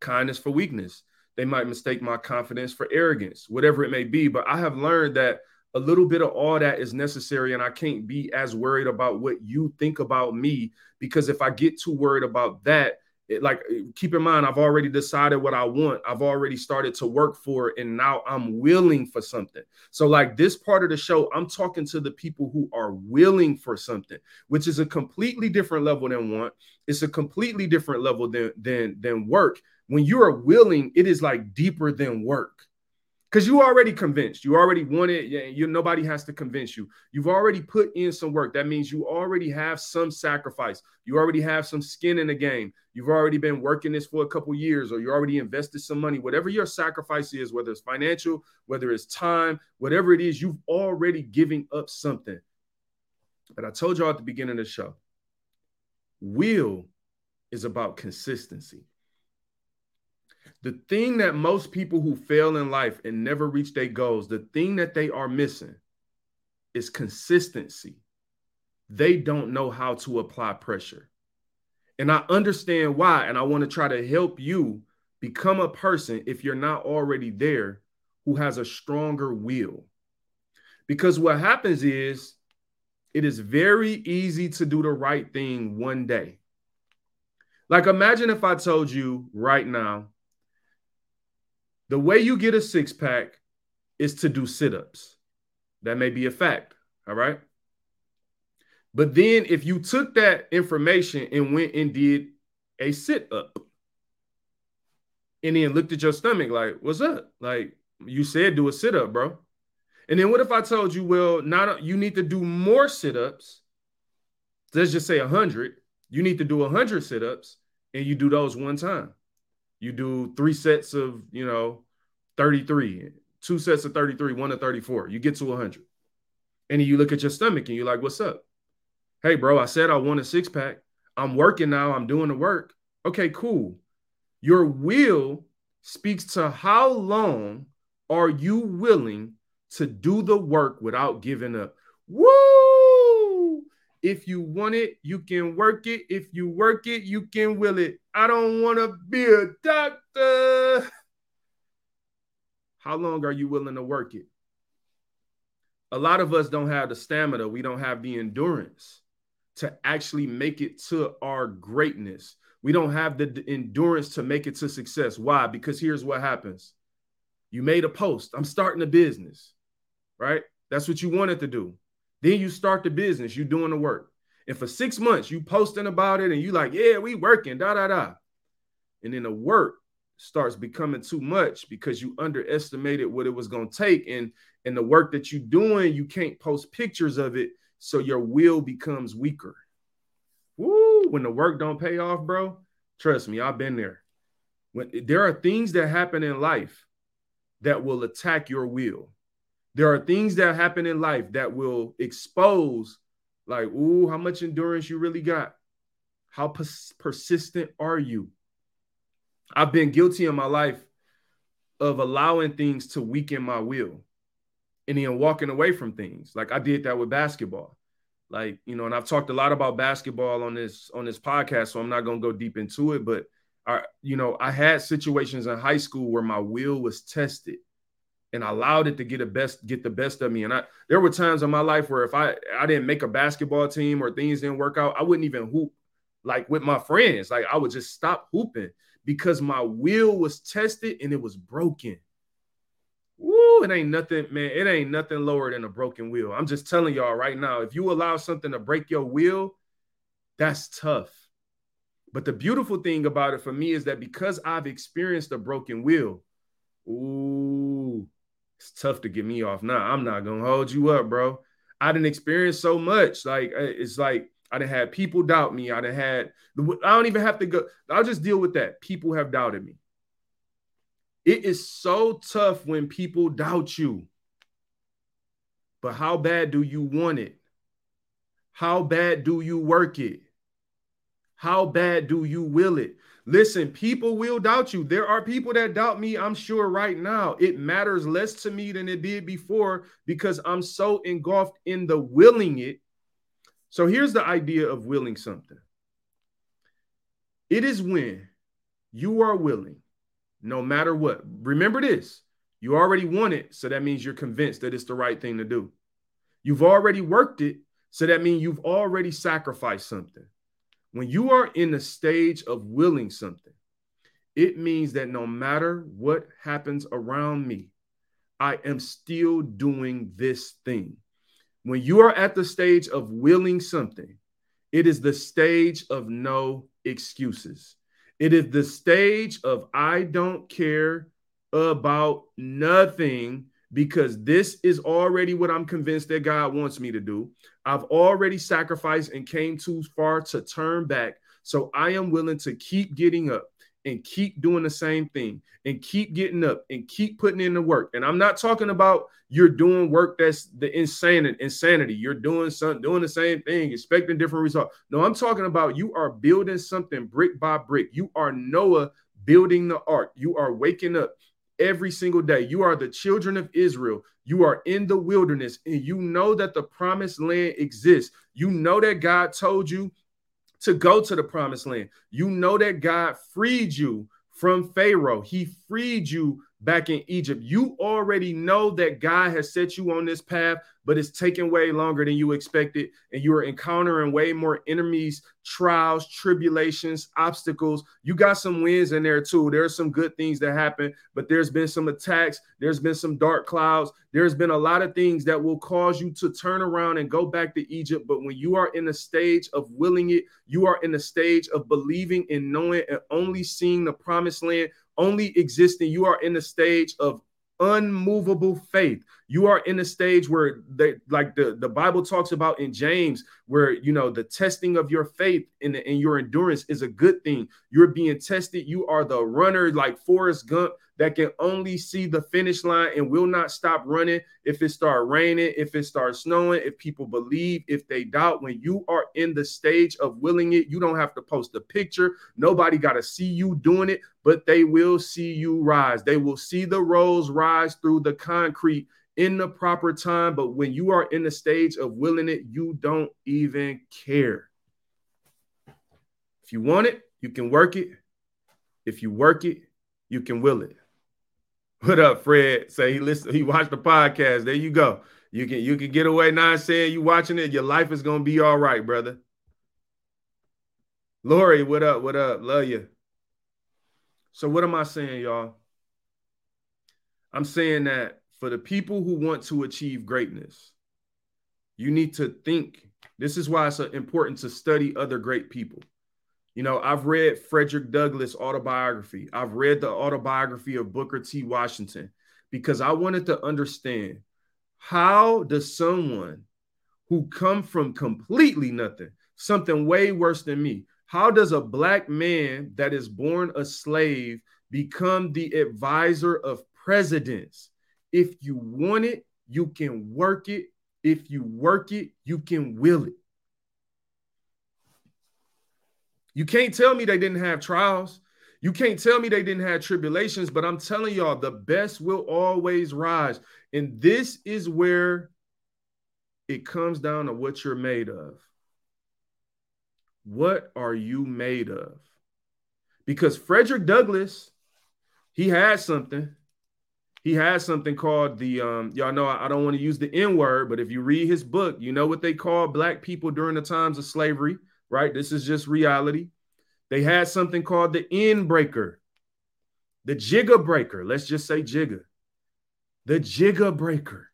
kindness for weakness. They might mistake my confidence for arrogance, whatever it may be. But I have learned that a little bit of all that is necessary, and I can't be as worried about what you think about me because if I get too worried about that, it, like keep in mind i've already decided what i want. I've already started to work for it and now i'm willing for something. So like this part of the show i'm talking to the people who are willing for something which is a completely different level than want. It's a completely different level than than than work. When you are willing it is like deeper than work because you already convinced. You already want it you nobody has to convince you. You've already put in some work. That means you already have some sacrifice. You already have some skin in the game. You've already been working this for a couple years or you already invested some money. Whatever your sacrifice is whether it's financial whether it's time whatever it is you've already giving up something. But i told y'all at the beginning of the show will is about consistency the thing that most people who fail in life and never reach their goals, the thing that they are missing is consistency. They don't know how to apply pressure. And I understand why. And I want to try to help you become a person, if you're not already there, who has a stronger will. Because what happens is it is very easy to do the right thing one day. Like, imagine if I told you right now, the way you get a six pack is to do sit ups. That may be a fact. All right. But then if you took that information and went and did a sit up and then looked at your stomach like, what's up? Like you said, do a sit up, bro. And then what if I told you, well, not you need to do more sit ups? Let's just say 100. You need to do 100 sit ups and you do those one time. You do three sets of, you know, 33, two sets of 33, one of 34. You get to 100. And you look at your stomach and you're like, what's up? Hey, bro, I said I want a six pack. I'm working now. I'm doing the work. Okay, cool. Your will speaks to how long are you willing to do the work without giving up? Woo! If you want it, you can work it. If you work it, you can will it. I don't want to be a doctor. How long are you willing to work it? A lot of us don't have the stamina, we don't have the endurance to actually make it to our greatness. We don't have the endurance to make it to success. Why? Because here's what happens you made a post, I'm starting a business, right? That's what you wanted to do. Then you start the business, you're doing the work. And for six months, you posting about it and you like, yeah, we working, da da da. And then the work starts becoming too much because you underestimated what it was to take. And and the work that you're doing you can't post pictures of it. So your will becomes weaker. Woo, when the work don't pay off bro trust me i've been there. When there are things that happen in life that will attack your will. There are things that happen in life that will expose like ooh how much endurance you really got how pers- persistent are you I've been guilty in my life of allowing things to weaken my will and then walking away from things. Like I did that with basketball. Like, you know, and I've talked a lot about basketball on this on this podcast, so I'm not going to go deep into it, but I you know, I had situations in high school where my will was tested and I allowed it to get the best get the best of me and I there were times in my life where if I I didn't make a basketball team or things didn't work out, I wouldn't even hoop like with my friends. Like I would just stop hooping because my will was tested and it was broken. Woo, it ain't nothing, man. It ain't nothing lower than a broken wheel. I'm just telling y'all right now, if you allow something to break your wheel, that's tough. But the beautiful thing about it for me is that because I've experienced a broken wheel, ooh, it's tough to get me off. Now nah, I'm not gonna hold you up, bro. I didn't experience so much. Like uh, it's like I done had people doubt me. I done had, I don't even have to go. I'll just deal with that. People have doubted me. It is so tough when people doubt you. But how bad do you want it? How bad do you work it? How bad do you will it? Listen, people will doubt you. There are people that doubt me, I'm sure, right now. It matters less to me than it did before because I'm so engulfed in the willing it. So here's the idea of willing something it is when you are willing, no matter what. Remember this you already want it, so that means you're convinced that it's the right thing to do. You've already worked it, so that means you've already sacrificed something. When you are in the stage of willing something, it means that no matter what happens around me, I am still doing this thing. When you are at the stage of willing something, it is the stage of no excuses. It is the stage of I don't care about nothing because this is already what I'm convinced that God wants me to do. I've already sacrificed and came too far to turn back. So I am willing to keep getting up and keep doing the same thing and keep getting up and keep putting in the work. And I'm not talking about you're doing work that's the insanity, insanity. You're doing something, doing the same thing, expecting different results. No, I'm talking about you are building something brick by brick. You are Noah building the ark. You are waking up every single day. You are the children of Israel. You are in the wilderness and you know that the promised land exists. You know that God told you to go to the promised land. You know that God freed you from Pharaoh. He freed you back in Egypt. You already know that God has set you on this path, but it's taking way longer than you expected. And you are encountering way more enemies, trials, tribulations, obstacles. You got some wins in there too. There are some good things that happen, but there's been some attacks. There's been some dark clouds. There's been a lot of things that will cause you to turn around and go back to Egypt. But when you are in the stage of willing it, you are in the stage of believing and knowing and only seeing the promised land only existing. You are in the stage of unmovable faith. You are in a stage where they like the, the Bible talks about in James, where you know the testing of your faith and, and your endurance is a good thing. You're being tested. You are the runner like Forrest Gump that can only see the finish line and will not stop running if it start raining, if it starts snowing, if people believe, if they doubt. When you are in the stage of willing it, you don't have to post a picture. Nobody got to see you doing it, but they will see you rise. They will see the rose rise through the concrete in the proper time. But when you are in the stage of willing it, you don't even care. If you want it, you can work it. If you work it, you can will it. What up, Fred? Say he listen, he watched the podcast. There you go. You can you can get away now saying you watching it. Your life is gonna be all right, brother. Lori, what up? What up? Love you. So what am I saying, y'all? I'm saying that for the people who want to achieve greatness, you need to think. This is why it's uh, important to study other great people. You know, I've read Frederick Douglass' autobiography. I've read the autobiography of Booker T. Washington because I wanted to understand how does someone who come from completely nothing, something way worse than me, how does a black man that is born a slave become the advisor of presidents? If you want it, you can work it. If you work it, you can will it. You can't tell me they didn't have trials. You can't tell me they didn't have tribulations, but I'm telling y'all, the best will always rise. And this is where it comes down to what you're made of. What are you made of? Because Frederick Douglass, he had something. He had something called the um, y'all know I, I don't want to use the N word, but if you read his book, you know what they call black people during the times of slavery right? This is just reality. They had something called the end breaker, the jigger breaker. Let's just say jigger. The jigger breaker.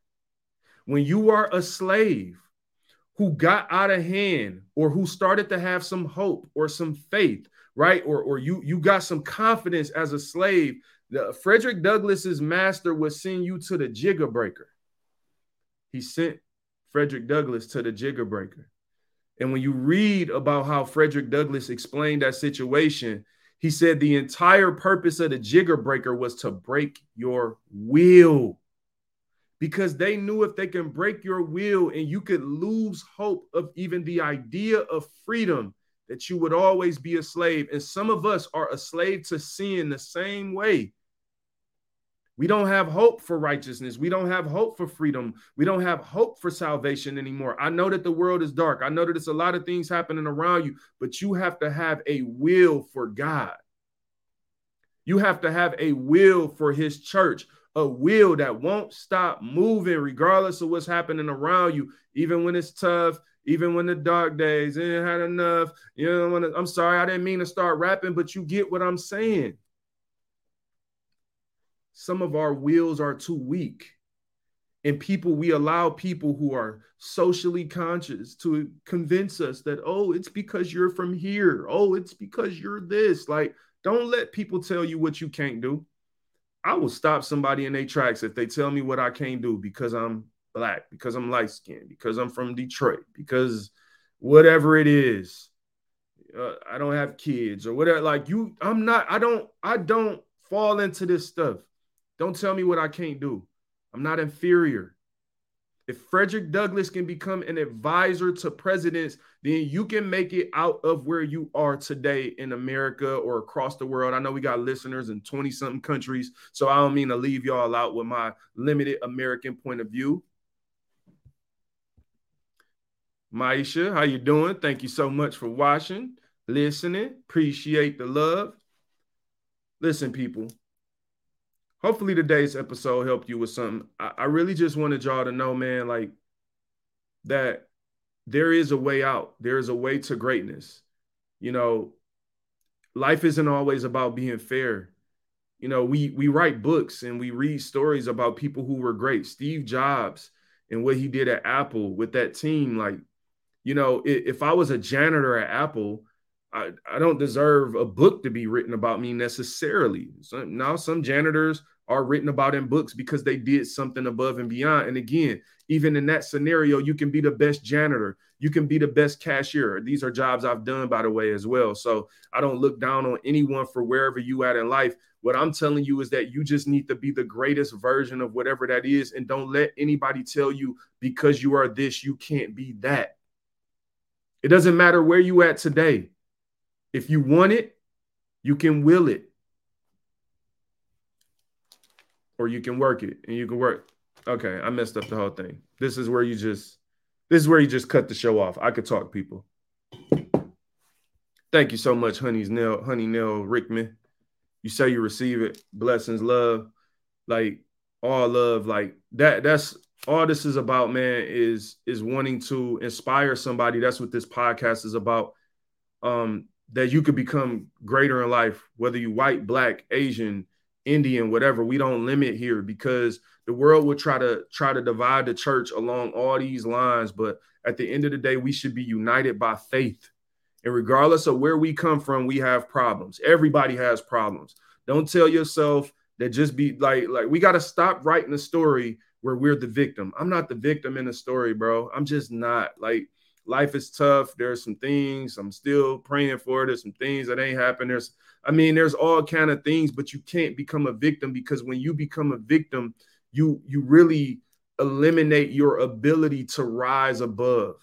When you are a slave who got out of hand or who started to have some hope or some faith, right? Or, or you, you got some confidence as a slave, the, Frederick Douglass's master would send you to the jigger breaker. He sent Frederick Douglass to the jigger breaker. And when you read about how Frederick Douglass explained that situation, he said the entire purpose of the jigger breaker was to break your will because they knew if they can break your will and you could lose hope of even the idea of freedom, that you would always be a slave. And some of us are a slave to sin the same way. We don't have hope for righteousness. We don't have hope for freedom. We don't have hope for salvation anymore. I know that the world is dark. I know that it's a lot of things happening around you, but you have to have a will for God. You have to have a will for his church, a will that won't stop moving regardless of what's happening around you, even when it's tough, even when the dark days ain't had enough. You know, I'm sorry, I didn't mean to start rapping, but you get what I'm saying some of our wills are too weak. And people, we allow people who are socially conscious to convince us that, oh, it's because you're from here. Oh, it's because you're this. Like, don't let people tell you what you can't do. I will stop somebody in their tracks if they tell me what I can't do because I'm black, because I'm light skinned, because I'm from Detroit, because whatever it is. Uh, I don't have kids or whatever. Like you, I'm not, I don't, I don't fall into this stuff. Don't tell me what I can't do. I'm not inferior. If Frederick Douglass can become an advisor to presidents, then you can make it out of where you are today in America or across the world. I know we got listeners in 20 something countries, so I don't mean to leave y'all out with my limited American point of view. Maisha, how you doing? Thank you so much for watching, listening. Appreciate the love. Listen, people, hopefully today's episode helped you with something. I, I really just wanted y'all to know, man, like that there is a way out. There is a way to greatness. You know, life isn't always about being fair. You know, we we write books and we read stories about people who were great. Steve Jobs and what he did at Apple with that team. Like, you know, if, if I was a janitor at Apple, I, I don't deserve a book to be written about me necessarily. So now some janitors are written about in books because they did something above and beyond. And again, even in that scenario, you can be the best janitor, you can be the best cashier. These are jobs I've done, by the way, as well. So I don't look down on anyone for wherever you at in life. What I'm telling you is that you just need to be the greatest version of whatever that is, and don't let anybody tell you because you are this, you can't be that. It doesn't matter where you at today. If you want it, you can will it or you can work it and you can work. Okay, I messed up the whole thing. This is where you just this is where you just cut the show off. I could talk people. Thank you so much, Honey's Nail, Honey Nail Rickman. You say you receive it. Blessings, love, like all love, like that. That's all this is about, man, is is wanting to inspire somebody. That's what this podcast is about. Um, that you could become greater in life, whether you white, black, Asian, Indian, whatever. We don't limit here because the world will try to try to divide the church along all these lines. But at the end of the day, we should be united by faith. And regardless of where we come from, we have problems. Everybody has problems. Don't tell yourself that just be like, like we got to stop writing a story where we're the victim. I'm not the victim in the story, bro. I'm just not. Like life is tough. There's some things I'm still praying for. There's some things that ain't happened. There's I mean, there's all kind of things, but you can't become a victim because when you become a victim, you you really eliminate your ability to rise above.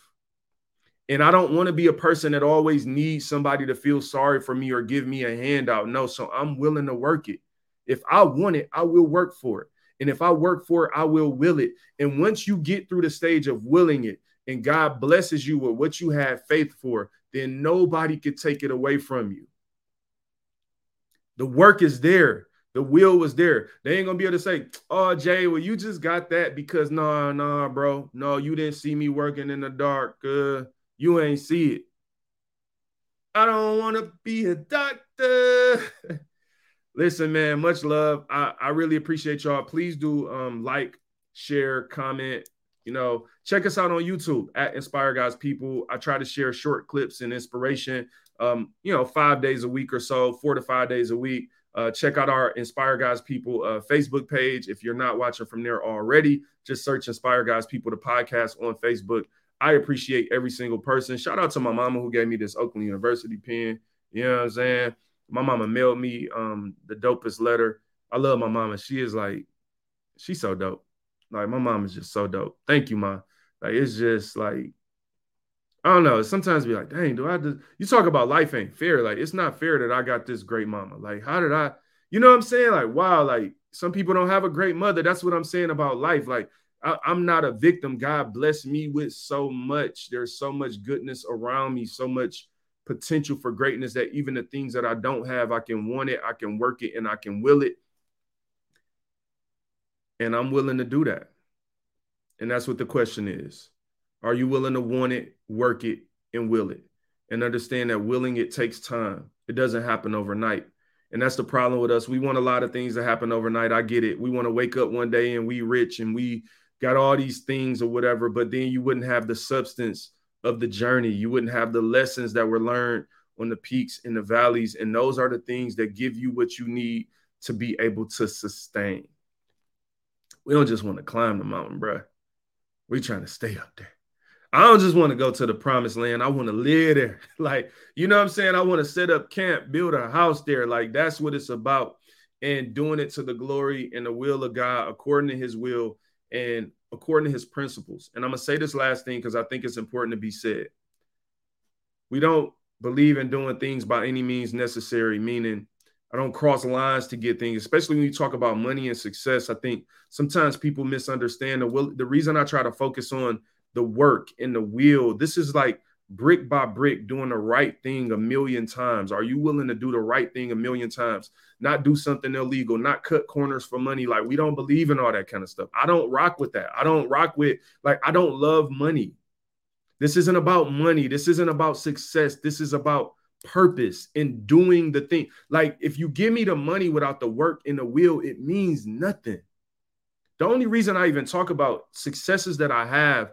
And I don't want to be a person that always needs somebody to feel sorry for me or give me a handout. No, so I'm willing to work it. If I want it, I will work for it. And if I work for it, I will will it. And once you get through the stage of willing it and God blesses you with what you have faith for, then nobody could take it away from you. The work is there. The will was there. They ain't gonna be able to say, "Oh, Jay, well, you just got that because nah, nah, bro, no, you didn't see me working in the dark. Uh, you ain't see it. I don't want to be a doctor." Listen, man, much love. I, I really appreciate y'all. Please do um like, share, comment. You know, check us out on YouTube at Inspire God's People. I try to share short clips and inspiration um, you know, five days a week or so, four to five days a week. Uh, check out our Inspire God's People uh, Facebook page. If you're not watching from there already, just search Inspire God's People, the podcast on Facebook. I appreciate every single person. Shout out to my mama who gave me this Oakland University pen. You know what I'm saying? My mama mailed me um, the dopest letter. I love my mama. She is like, she's so dope. Like my mom is just so dope. Thank you, mom. Like it's just like I don't know. Sometimes be like, dang, do I just you talk about life ain't fair? Like it's not fair that I got this great mama. Like how did I? You know what I'm saying? Like wow, like some people don't have a great mother. That's what I'm saying about life. Like I, am not a victim. God bless me with so much. There's so much goodness around me, so much potential for greatness that even the things that I don't have, I can want it, I can work it, and I can will it. And I'm willing to do that. And that's what the question is. Are you willing to want it, work it, and will it? And understand that willing it takes time. It doesn't happen overnight. And that's the problem with us. We want a lot of things to happen overnight. I get it. We want to wake up one day and we rich and we got all these things or whatever, but then you wouldn't have the substance of the journey. You wouldn't have the lessons that were learned on the peaks and the valleys. And those are the things that give you what you need to be able to sustain. We don't just want to climb the mountain, bro. We're trying to stay up there. I don't just want to go to the promised land. I want to live there. Like, you know what I'm saying? I want to set up camp, build a house there. Like, that's what it's about. And doing it to the glory and the will of God according to his will and according to his principles. And I'm going to say this last thing because I think it's important to be said. We don't believe in doing things by any means necessary, meaning I don't cross lines to get things, especially when you talk about money and success. I think sometimes people misunderstand the will. The reason I try to focus on the work and the will, this is like brick by brick doing the right thing a million times? Are you willing to do the right thing a million times? Not do something illegal, not cut corners for money. Like we don't believe in all that kind of stuff. I don't rock with that. I don't rock with like I don't love money. This isn't about money. This isn't about success. This is about purpose in doing the thing. Like if you give me the money without the work and the will, it means nothing. The only reason I even talk about successes that I have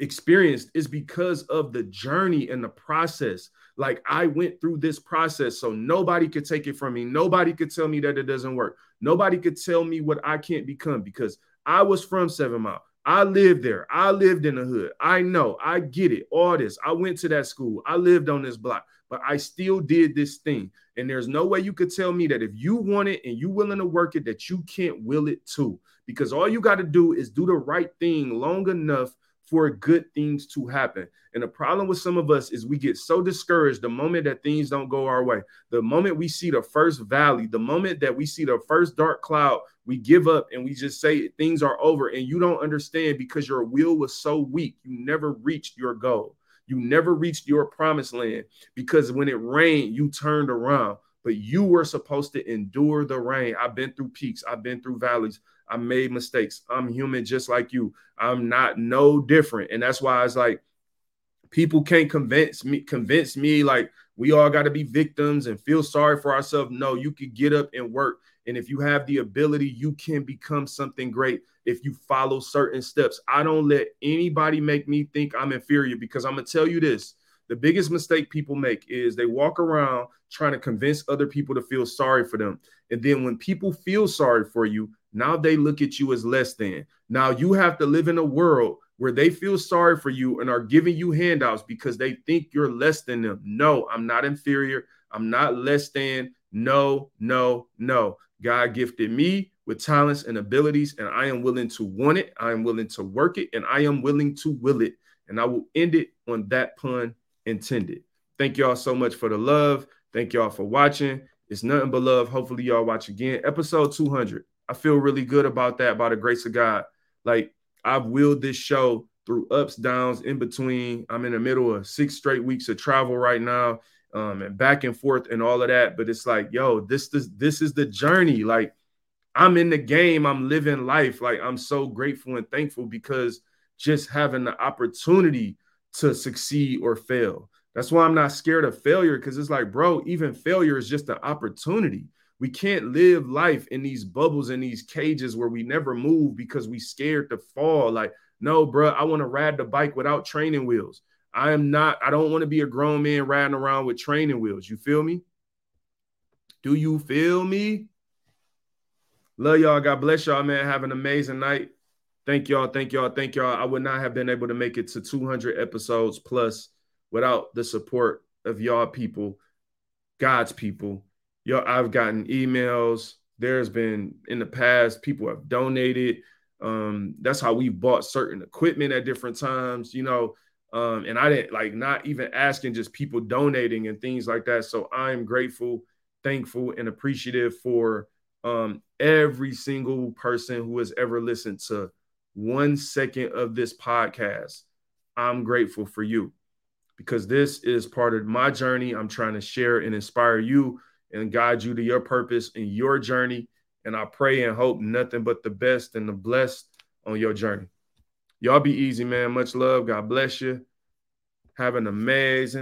experienced is because of the journey and the process. Like I went through this process, so nobody could take it from me. Nobody could tell me that it doesn't work. Nobody could tell me what I can't become because I was from Seven Mile. I lived there. I lived in the hood. I know. I get it. All this. I went to that school. I lived on this block, but I still did this thing. And there's no way you could tell me that if you want it and you willing to work it, that you can't will it too. Because all you got to do is do the right thing long enough for good things to happen. And the problem with some of us is we get so discouraged the moment that things don't go our way. The moment we see the first valley, the moment that we see the first dark cloud, we give up and we just say things are over. And you don't understand because your will was so weak, you never reached your goal. You never reached your promised land because when it rained, you turned around but you were supposed to endure the rain. I've been through peaks, I've been through valleys, I made mistakes. I'm human just like you. I'm not no different. And that's why it's like people can't convince me, convince me like we all got to be victims and feel sorry for ourselves. No, you can get up and work. And if you have the ability, you can become something great if you follow certain steps. I don't let anybody make me think I'm inferior because I'm going to tell you this the biggest mistake people make is they walk around trying to convince other people to feel sorry for them. And then when people feel sorry for you, now they look at you as less than. Now you have to live in a world where they feel sorry for you and are giving you handouts because they think you're less than them. No, I'm not inferior. I'm not less than. No, no, no. God gifted me with talents and abilities, and I am willing to want it. I am willing to work it, and I am willing to will it. And I will end it on that pun intended. Thank y'all so much for the love. Thank y'all for watching. It's nothing but love. Hopefully, y'all watch again. Episode 200. I feel really good about that by the grace of God. Like, I've willed this show through ups, downs, in between. I'm in the middle of six straight weeks of travel right now, um, and back and forth and all of that. But it's like, yo, this this this is the journey. Like, I'm in the game. I'm living life. Like, I'm so grateful and thankful because just having the opportunity to succeed or fail. That's why I'm not scared of failure because it's like, bro, even failure is just an opportunity. We can't live life in these bubbles in these cages where we never move because we scared to fall. Like, no, bro, I want to ride the bike without training wheels. I am not, I don't want to be a grown man riding around with training wheels. You feel me? Do you feel me? Love y'all. God bless y'all, man. Have an amazing night. Thank y'all. Thank y'all. Thank y'all. I would not have been able to make it to 200 episodes plus without the support of y'all people, God's people. Y'all, I've gotten emails. There's been in the past, people have donated. Um, that's how we bought certain equipment at different times, you know. Um, and I didn't like not even asking, just people donating and things like that. So I'm grateful, thankful, and appreciative for um, every single person who has ever listened to one second of this podcast. I'm grateful for you because this is part of my journey. I'm trying to share and inspire you and guide you to your purpose and your journey. And I pray and hope nothing but the best and the blessed on your journey. Y'all be easy, man. Much love. God bless you. Have an amazing